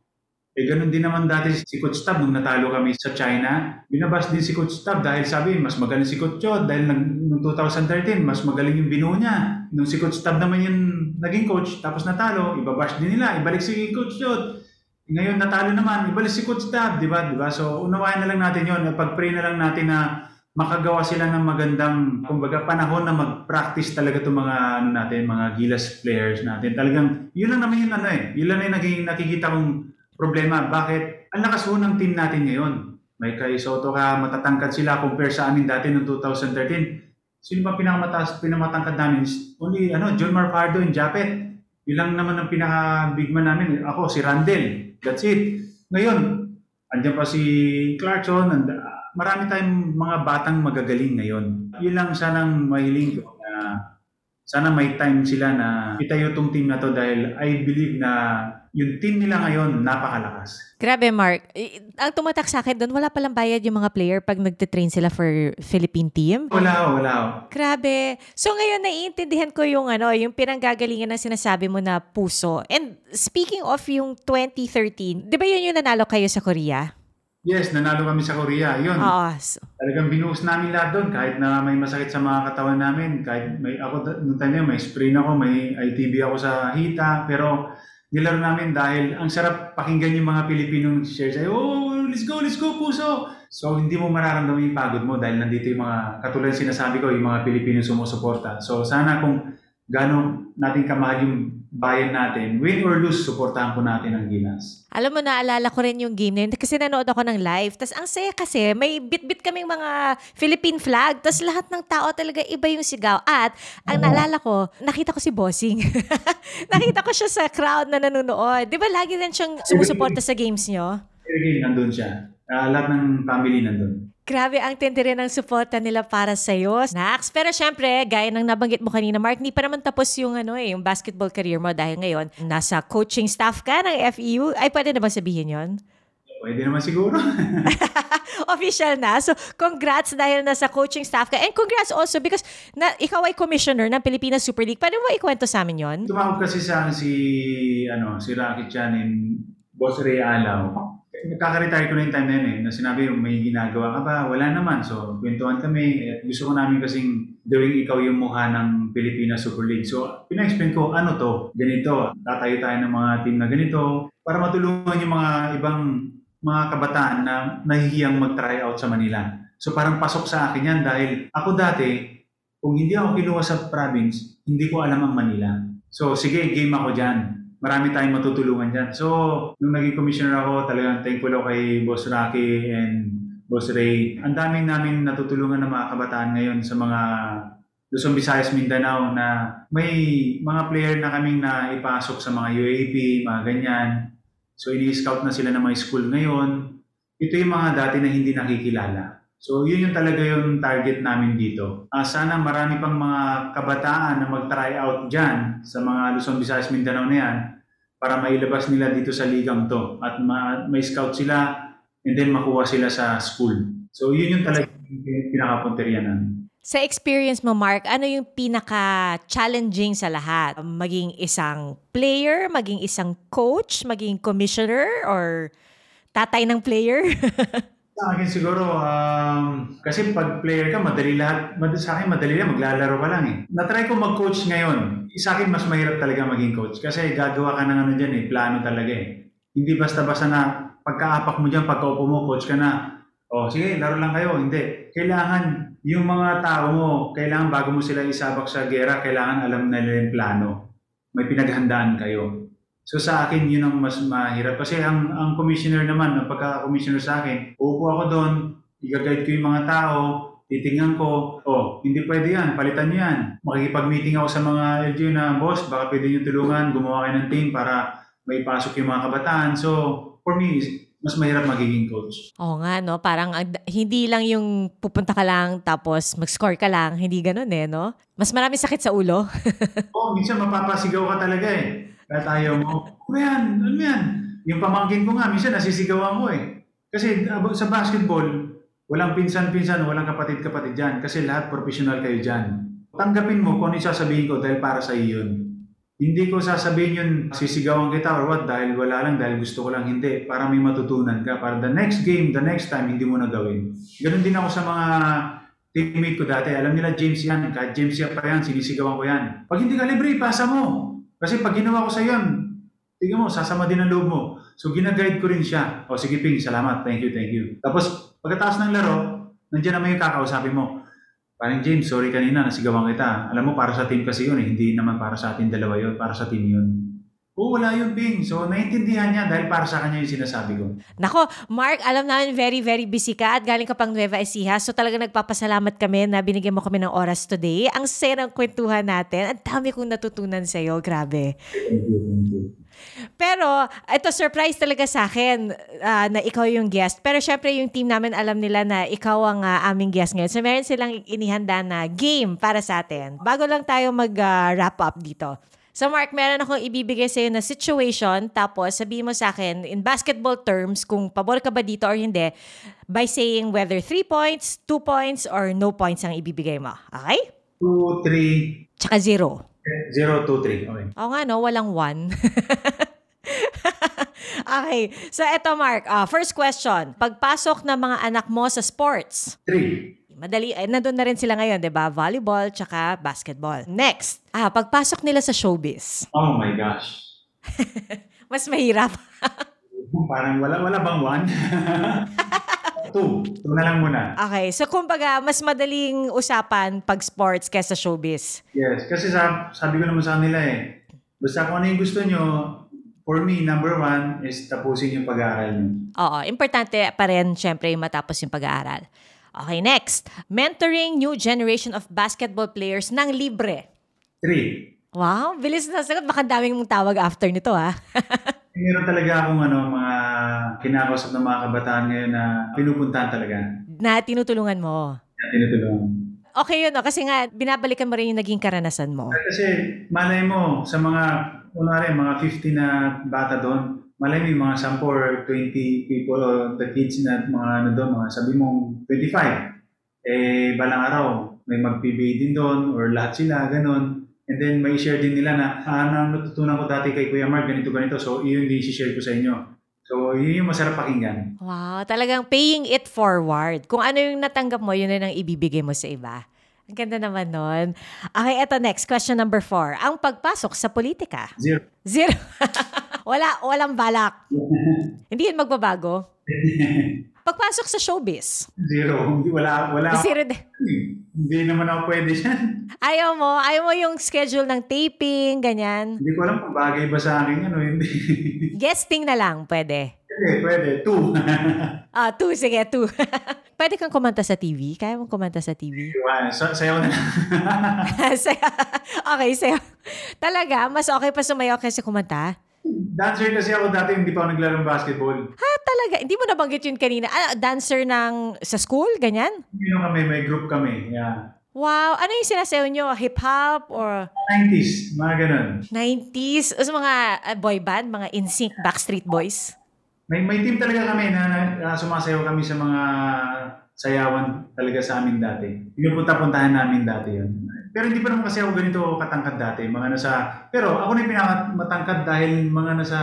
Eh ganun din naman dati si Coach Tab nung natalo kami sa China. Binabas din si Coach Tab dahil sabi mas magaling si Coach Chod dahil noong 2013 mas magaling yung binuo niya. Nung si Coach Tab naman yung naging coach tapos natalo, ibabash din nila, ibalik si Coach Chod. Ngayon natalo naman, ibalik si Coach Tab, di ba? Di ba? So unawain na lang natin yon, pag-pray na lang natin na makagawa sila ng magandang, kumbaga panahon na mag-practice talaga itong mga ano natin, mga gilas players natin. Talagang yun lang naman yung ano eh, yun lang yung naging nakikita kong problema. Bakit? Ang lakas ho ng team natin ngayon. May kay Soto ka, matatangkad sila compare sa amin dati noong 2013. Sino ba pinakamataas, pinamatangkad namin? Only, ano, John Marfardo and Japet. Yun lang naman ang pinaka-big man namin. Ako, si Randall. That's it. Ngayon, andyan pa si Clarkson. And, ah, marami tayong mga batang magagaling ngayon. Yun lang sanang mahiling ko na sana may time sila na itayo tong team na to dahil I believe na yung team nila ngayon napakalakas. Grabe, Mark. Ang tumatak sa akin doon, wala palang bayad yung mga player pag nagtitrain sila for Philippine team. Wala wala. Grabe. So ngayon naiintindihan ko yung ano, yung pinanggagalingan ng sinasabi mo na puso. And speaking of yung 2013, 'di ba yun yung nanalo kayo sa Korea? Yes, nanalo kami sa Korea. Yun. Oo. So- Talagang binuhos namin lahat doon kahit na may masakit sa mga katawan namin. Kahit may ako noong time na may sprain ako, may ITB ako sa hita. Pero nilaro namin dahil ang sarap pakinggan yung mga Pilipinong share sa'yo, oh, let's go, let's go, puso! So hindi mo mararamdaman yung pagod mo dahil nandito yung mga, katulad sinasabi ko, yung mga Pilipino sumusuporta. So sana kung gano'n natin kamahal yung bayan natin, win or lose, suportahan po natin ang Gilas. Alam mo, naalala ko rin yung game na yun kasi nanood ako ng live. Tapos ang saya kasi, may bit-bit kaming mga Philippine flag. Tapos lahat ng tao talaga iba yung sigaw. At ang naalala ko, nakita ko si Bossing. <laughs> nakita ko siya sa crowd na nanonood. Di ba lagi rin siyang sumusuporta sa games nyo? Again, nandun siya. Ah, lahat ng family nandun. Grabe ang tindi rin ng suporta nila para sa iyo, Snacks. Pero syempre, gaya ng nabanggit mo kanina, Mark, hindi pa naman tapos yung ano eh, yung basketball career mo dahil ngayon nasa coaching staff ka ng FEU. Ay, pwede na ba sabihin yon? Pwede naman siguro. <laughs> <laughs> Official na. So, congrats dahil nasa coaching staff ka. And congrats also because na, ikaw ay commissioner ng Pilipinas Super League. Pwede mo ikwento sa amin yon? Tumawag kasi sa akin si, ano, si Rocky Chan and Boss Ray Alaw. Nagkaka-retire ko na yung time na yun eh, na sinabi may ginagawa ka ba? Wala naman. So, kwentuhan kami. Eh, Gusto ko namin kasing gawing ikaw yung mukha ng Pilipinas Super League. So, pina-explain ko, ano to? Ganito. Tatayo tayo ng mga team na ganito para matulungan yung mga ibang mga kabataan na nahihiyang mag-try out sa Manila. So, parang pasok sa akin yan dahil ako dati, kung hindi ako kinuha sa province, hindi ko alam ang Manila. So, sige, game ako dyan. Marami tayong matutulungan dyan. So, nung naging commissioner ako, talagang thankful ako kay Boss Rocky and Boss Ray. Ang daming namin natutulungan ng mga kabataan ngayon sa mga Luzon, Visayas, Mindanao na may mga player na kaming na ipasok sa mga UAP, mga ganyan. So, ini-scout na sila ng mga school ngayon. Ito yung mga dati na hindi nakikilala. So, yun yung talaga yung target namin dito. Ah, sana marami pang mga kabataan na mag-try out dyan sa mga Luzon, Visayas, Mindanao na yan para mailabas nila dito sa ligang to at ma- may scout sila and then makuha sila sa school. So, yun yung talaga yung pinakapunteriya namin. Sa experience mo, Mark, ano yung pinaka-challenging sa lahat? Maging isang player, maging isang coach, maging commissioner, or tatay ng player? <laughs> Sa akin siguro, um, kasi pag player ka, madali lahat, mad- sa akin madali lang, maglalaro ka lang eh. Natry ko mag-coach ngayon. Sa akin, mas mahirap talaga maging coach. Kasi gagawa ka ng ano dyan eh, plano talaga eh. Hindi basta-basta na pagkaapak mo dyan, pagkaupo mo, coach ka na. O sige, laro lang kayo. Hindi. Kailangan yung mga tao mo, kailangan bago mo sila isabak sa gera, kailangan alam na nila yung plano. May pinaghandaan kayo. So sa akin, yun ang mas mahirap. Kasi ang, ang commissioner naman, ang pagka-commissioner sa akin, uupo ako doon, i-guide ko yung mga tao, titingnan ko, oh, hindi pwede yan, palitan niyo yan. Makikipag-meeting ako sa mga LGU na, boss, baka pwede niyo tulungan, gumawa kayo ng team para may pasok yung mga kabataan. So, for me, mas mahirap magiging coach. Oo nga, no? Parang ang- hindi lang yung pupunta ka lang tapos mag-score ka lang. Hindi ganun eh, no? Mas marami sakit sa ulo. <laughs> Oo, minsan mapapasigaw ka talaga eh. Kahit ayaw mo, ano yan? Ano yan? Yung pamangkin ko nga, minsan nasisigawan ko eh. Kasi abo- sa basketball, walang pinsan-pinsan, walang kapatid-kapatid dyan. Kasi lahat professional kayo dyan. Tanggapin mo kung ano sasabihin ko dahil para sa iyo yun. Hindi ko sasabihin yun, sisigawan kita or what, dahil wala lang, dahil gusto ko lang hindi. Para may matutunan ka. Para the next game, the next time, hindi mo na gawin. Ganon din ako sa mga teammate ko dati. Alam nila, James yan. Kahit James yan pa yan, sinisigawan ko yan. Pag hindi ka libre, pasa mo. Kasi pag ginawa ko sa yan, tingnan mo, sasama din ang loob mo. So, ginaguide ko rin siya. O, sige, Ping, salamat. Thank you, thank you. Tapos, pagkatapos ng laro, nandiyan naman yung kakausapin mo. Parang James, sorry kanina, nasigawan kita. Alam mo, para sa team kasi yun eh. Hindi naman para sa atin dalawa yun. Para sa team yun. Oo, wala yun, Ping. So, naiintindihan niya dahil para sa kanya yung sinasabi ko. Nako, Mark, alam namin very, very busy ka at galing ka pang Nueva Ecija. So talaga nagpapasalamat kami na binigyan mo kami ng oras today. Ang saya ng kwentuhan natin. Ang dami kong natutunan sa'yo. Grabe. Thank you, thank you. Pero, ito, surprise talaga sa akin ah, na ikaw yung guest. Pero syempre, yung team namin alam nila na ikaw ang ah, aming guest ngayon. So, meron silang inihanda na game para sa atin. Bago lang tayo mag-wrap up dito. So, Mark, meron akong ibibigay sa'yo na situation. Tapos, sabihin mo sa akin, in basketball terms, kung pabor ka ba dito or hindi, by saying whether 3 points, 2 points, or no points ang ibibigay mo. Okay? 2, 3, Tsaka zero. 0, 2, 3. Okay. Oo nga, no? Walang one. <laughs> okay. So, eto, Mark. ah, first question. Pagpasok ng mga anak mo sa sports, 3, madali, eh, nandun na rin sila ngayon, di ba? Volleyball, tsaka basketball. Next. Ah, pagpasok nila sa showbiz. Oh my gosh. <laughs> Mas mahirap. <laughs> Parang wala, wala bang 1? 2. 2 na lang muna. Okay. So, kumbaga, mas madaling usapan pag sports kaysa showbiz. Yes, kasi sab sabi ko naman sa kanila eh, basta kung ano yung gusto nyo, for me, number one is tapusin yung pag-aaral nyo. Oo. Importante pa rin, syempre, yung matapos yung pag-aaral. Okay, next. Mentoring new generation of basketball players ng libre. 3. Wow, bilis na sagot. Baka daming mong tawag after nito, ha? <laughs> Meron talaga akong ano, mga kinakausap ng mga kabataan ngayon na pinupuntahan talaga. na tinutulungan mo. Na tinutulungan. Okay yun, no? Kasi nga, binabalikan mo rin yung naging karanasan mo. Kasi malay mo, sa mga, kunwari, mga 50 na bata doon, malay mo mga 10 or 20 people or the kids na mga ano doon, mga sabi mong 25. Eh, balang araw, may mag-PBA din doon or lahat sila, ganun. And then may share din nila na, ah, ano natutunan ko dati kay Kuya Mark, ganito, ganito. So, yun din share ko sa inyo. So, yun yung masarap pakinggan. Wow, talagang paying it forward. Kung ano yung natanggap mo, yun na ang ibibigay mo sa iba. Ang ganda naman nun. Okay, eto next. Question number four. Ang pagpasok sa politika. Zero. Zero. <laughs> Wala, walang balak. <laughs> Hindi yun magbabago. <laughs> Pagpasok sa showbiz. Zero. Hindi, wala, wala. Zero. Hindi naman ako pwede dyan. Ayaw mo, ayaw mo yung schedule ng taping, ganyan. Hindi ko alam kung bagay ba sa akin, ano, hindi. Guesting na lang, pwede. Pwede, pwede. Two. <laughs> Ah, two, sige, two. <laughs> pwede kang kumanta sa TV? Kaya mong kumanta sa TV? Iwan, sa- sayaw na <laughs> okay, sayo. Talaga, mas okay pa sumayaw kaysa kumanta? Dancer kasi ako dati, hindi pa ako naglarong basketball. Ha, talaga. Hindi mo nabanggit yun kanina. Ah, dancer ng sa school, ganyan? Hindi kami, may group kami. Yeah. Wow, ano yung sinasayaw nyo? Hip-hop or 90s, mga ganun. 90s? O sa mga ah, boy band, mga NSYNC, Backstreet Boys? May, may team talaga kami na, na, sumasayaw kami sa mga sayawan talaga sa amin dati. Pinupunta-puntahan namin dati yun. Pero hindi pa naman kasi ako ganito katangkad dati. Mga nasa, pero ako na yung pinakamatangkad dahil mga nasa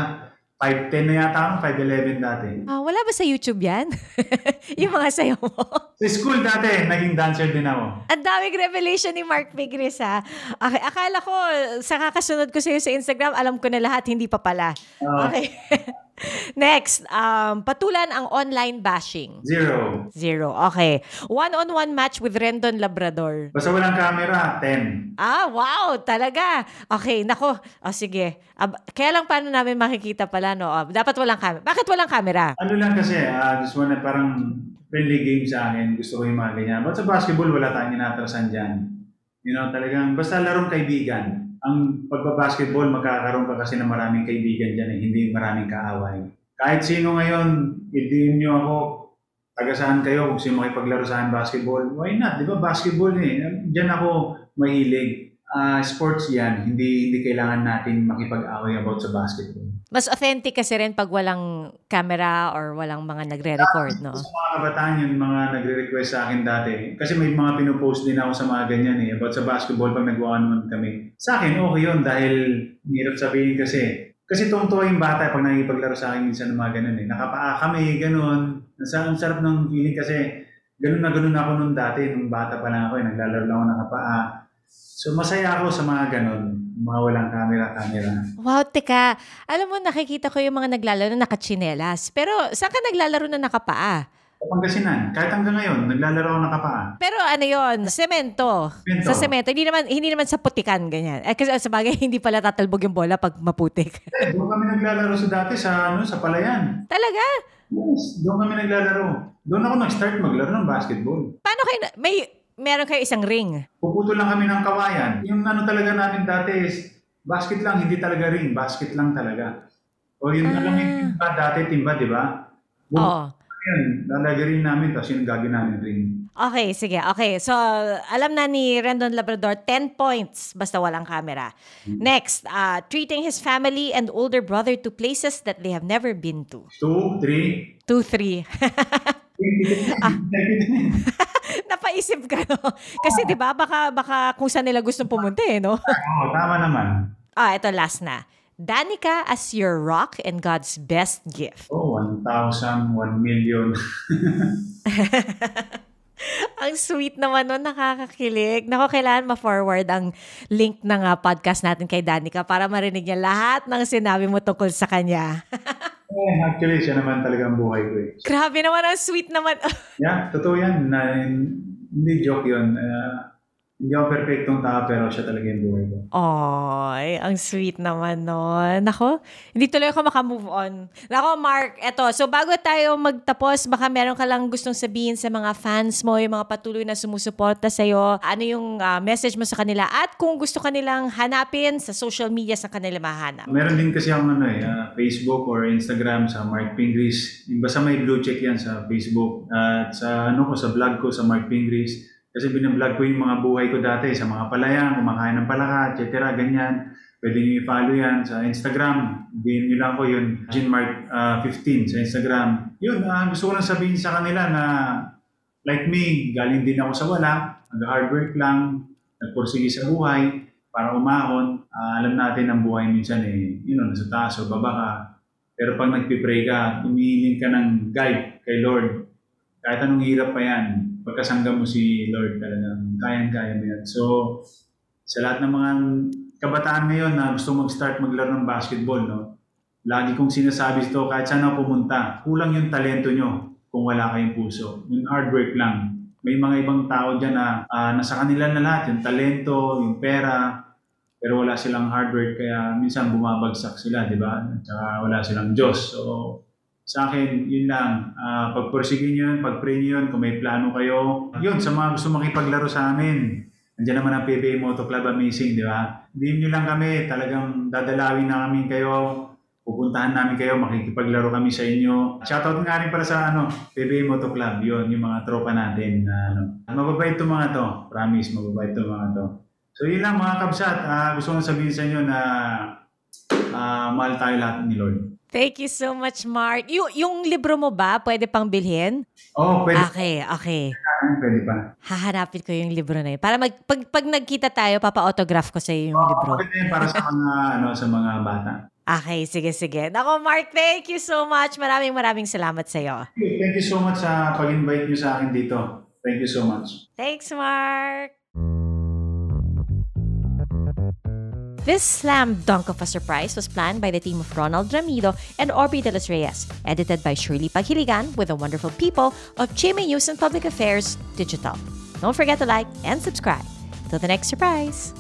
5'10 na yata ako, 5'11 dati. Ah, wala ba sa YouTube yan? <laughs> yung mga sayaw mo? Sa school dati, naging dancer din ako. Ang daming revelation ni Mark Pigris ha. Okay, akala ko, sa kakasunod ko sa'yo sa Instagram, alam ko na lahat, hindi pa pala. Ah. Okay. <laughs> <laughs> Next, um, patulan ang online bashing. Zero. Zero. Okay. One-on-one match with Rendon Labrador. Basta walang camera, 10. Ah, wow! Talaga. Okay, nako. O sige. Ab- kaya lang paano namin makikita pala, no? Ah, dapat walang camera. Bakit walang camera? Ano lang kasi, ah this one na parang friendly game sa akin. Gusto ko yung mga ganyan. But sa basketball, wala tayong inatrasan dyan. You know, talagang basta larong kaibigan. Ang pagbabasketball, magkakaroon ka kasi ng maraming kaibigan dyan eh, hindi maraming kaaway. Kahit sino ngayon, idiin nyo ako, taga saan kayo, kung sino makipaglaro sa akin basketball, why not? Di ba basketball eh. Diyan ako mahilig. Ah, sports yan, hindi hindi kailangan natin makipag-away about sa basketball. Mas authentic kasi rin pag walang camera or walang mga nagre-record, no? Sa mga kabataan yun, mga nagre-request sa akin dati. Kasi may mga pinupost din ako sa mga ganyan eh. About sa basketball pag nag-one kami. Sa akin, okay yun dahil hirap sabihin kasi. Kasi tungtuwa yung bata pag nakikipaglaro sa akin minsan ng mga ganun eh. Nakapaa kami, ganun. Ang sarap ng feeling kasi ganun na ganun ako nung dati. Nung bata pa lang ako eh. Naglalaro lang ako nakapaa. So masaya ako sa mga ganun. Mga walang camera-camera. Wow, teka. Alam mo, nakikita ko yung mga naglalaro na nakachinelas. Pero saan ka naglalaro na nakapaa? Sa Pangasinan. Kahit hanggang ngayon, naglalaro ako ng kapaa. Pero ano yon semento. Semento. Sa semento. Hindi naman, hindi naman sa putikan, ganyan. Eh, kasi sa bagay, <laughs> hindi pala tatalbog yung bola pag maputik. Eh, doon kami naglalaro sa dati sa, ano, sa Palayan. Talaga? Yes, doon kami naglalaro. Doon ako nag-start maglaro ng basketball. Paano kayo, na- may, meron kayo isang ring. Puputo lang kami ng kawayan. Yung ano talaga namin dati is, basket lang, hindi talaga ring. Basket lang talaga. O yung Ah. alam yung timba dati, timba, di ba? Oo. Yan, lalagay rin namin, tapos yung gagawin namin ring. Okay, sige. Okay. So, alam na ni Rendon Labrador, 10 points basta walang camera. Next, uh, treating his family and older brother to places that they have never been to. Two, three. 2, 3. <laughs> Napaisip ka, no? Kasi, di ba, baka, baka kung saan nila gustong pumunta, eh, no? Oo, tama naman. Ah, ito last na. Danica as your rock and God's best gift. Oh, 1,000, 1 million. <laughs> <laughs> Ang sweet naman nun, nakakakilig. Nako, kailangan ma-forward ang link ng ah, podcast natin kay Danica para marinig niya lahat ng sinabi mo tungkol sa kanya. <laughs> eh, actually, siya naman talaga ang buhay ko eh. Grabe naman, ang sweet naman. <laughs> Yeah, totoo yan. Na, hindi joke yun. Uh, hindi ako perfectong tao, pero siya talaga yung buhay ko. Oy, ang sweet naman nun. Nako, hindi tuloy ako makamove on. Nako, Mark, eto. So, bago tayo magtapos, baka meron ka lang gustong sabihin sa mga fans mo, yung mga patuloy na sumusuporta sa'yo. Ano yung ah, message mo sa kanila? At kung gusto kanilang hanapin sa social media sa kanila mahanap. Meron din kasi akong ano eh, ah, Facebook or Instagram sa Mark Pingris. Basta may blue check yan sa Facebook. At sa ano ko, sa vlog ko sa Mark Pingris. Kasi binablog ko yung mga buhay ko dati sa mga palayan, kumakain ng palaka, etc. Ganyan. Pwede niyo i-follow yan sa Instagram. Din nyo lang ko yun. Jinmark15 sa Instagram. Yun, ah, gusto ko lang sabihin sa kanila na like me, galing din ako sa wala. Nag-hard work lang. Nagpursige sa buhay para umahon. Ah, alam natin ang buhay minsan eh, you know, nasa taas o baba ka. Pero pag nagpipray ka, umihiling ka ng guide kay Lord. Kahit anong hirap pa yan, pagkasangga mo si Lord talagang kayang-kaya mo yan. So, sa lahat ng mga kabataan ngayon na gusto mag-start maglaro ng basketball, no? Lagi kong sinasabi ito, kahit saan ako pumunta, kulang yung talento nyo kung wala kayong puso. Yung hard work lang. May mga ibang tao dyan na ah, nasa kanila na lahat, yung talento, yung pera, pero wala silang hard work, kaya minsan bumabagsak sila, di ba? At saka wala silang Diyos. So, sa akin, yun lang. Uh, pagpursigin nyo yun, pag-pray nyo yun, kung may plano kayo. Yun, sa mga gusto makipaglaro sa amin. Nandiyan naman ang PBA Moto Club Amazing, di ba? Hindi nyo lang kami, talagang dadalawin na kami kayo. Pupuntahan namin kayo, makikipaglaro kami sa inyo. Shoutout nga rin para sa ano, PBA Moto Club. Yun, yung mga tropa natin. Na, ano. Mababait itong mga to. Promise, mababait itong mga to. So yun lang mga kabsat. Ah, gusto kong sabihin sa inyo na ah, mahal tayo lahat ni Lord. Thank you so much, Mark. Yung, yung libro mo ba, pwede pang bilhin? Oh, pwede. Okay, okay. Pwede pa. Hahanapin ko yung libro na yun. Para mag, pag, pag nagkita tayo, papa-autograph ko sa yung libro. Okay din para sa mga <laughs> ano sa mga bata. Okay, sige, sige. Nako, Mark, thank you so much. Maraming maraming salamat sa iyo. Thank you so much sa pag-invite niyo sa akin dito. Thank you so much. Thanks, Mark. This slam dunk of a surprise was planned by the team of Ronald Ramido and Orbi de los Reyes, edited by Shirley Paghiligan with the wonderful people of GMA News and Public Affairs Digital. Don't forget to like and subscribe. Till the next surprise.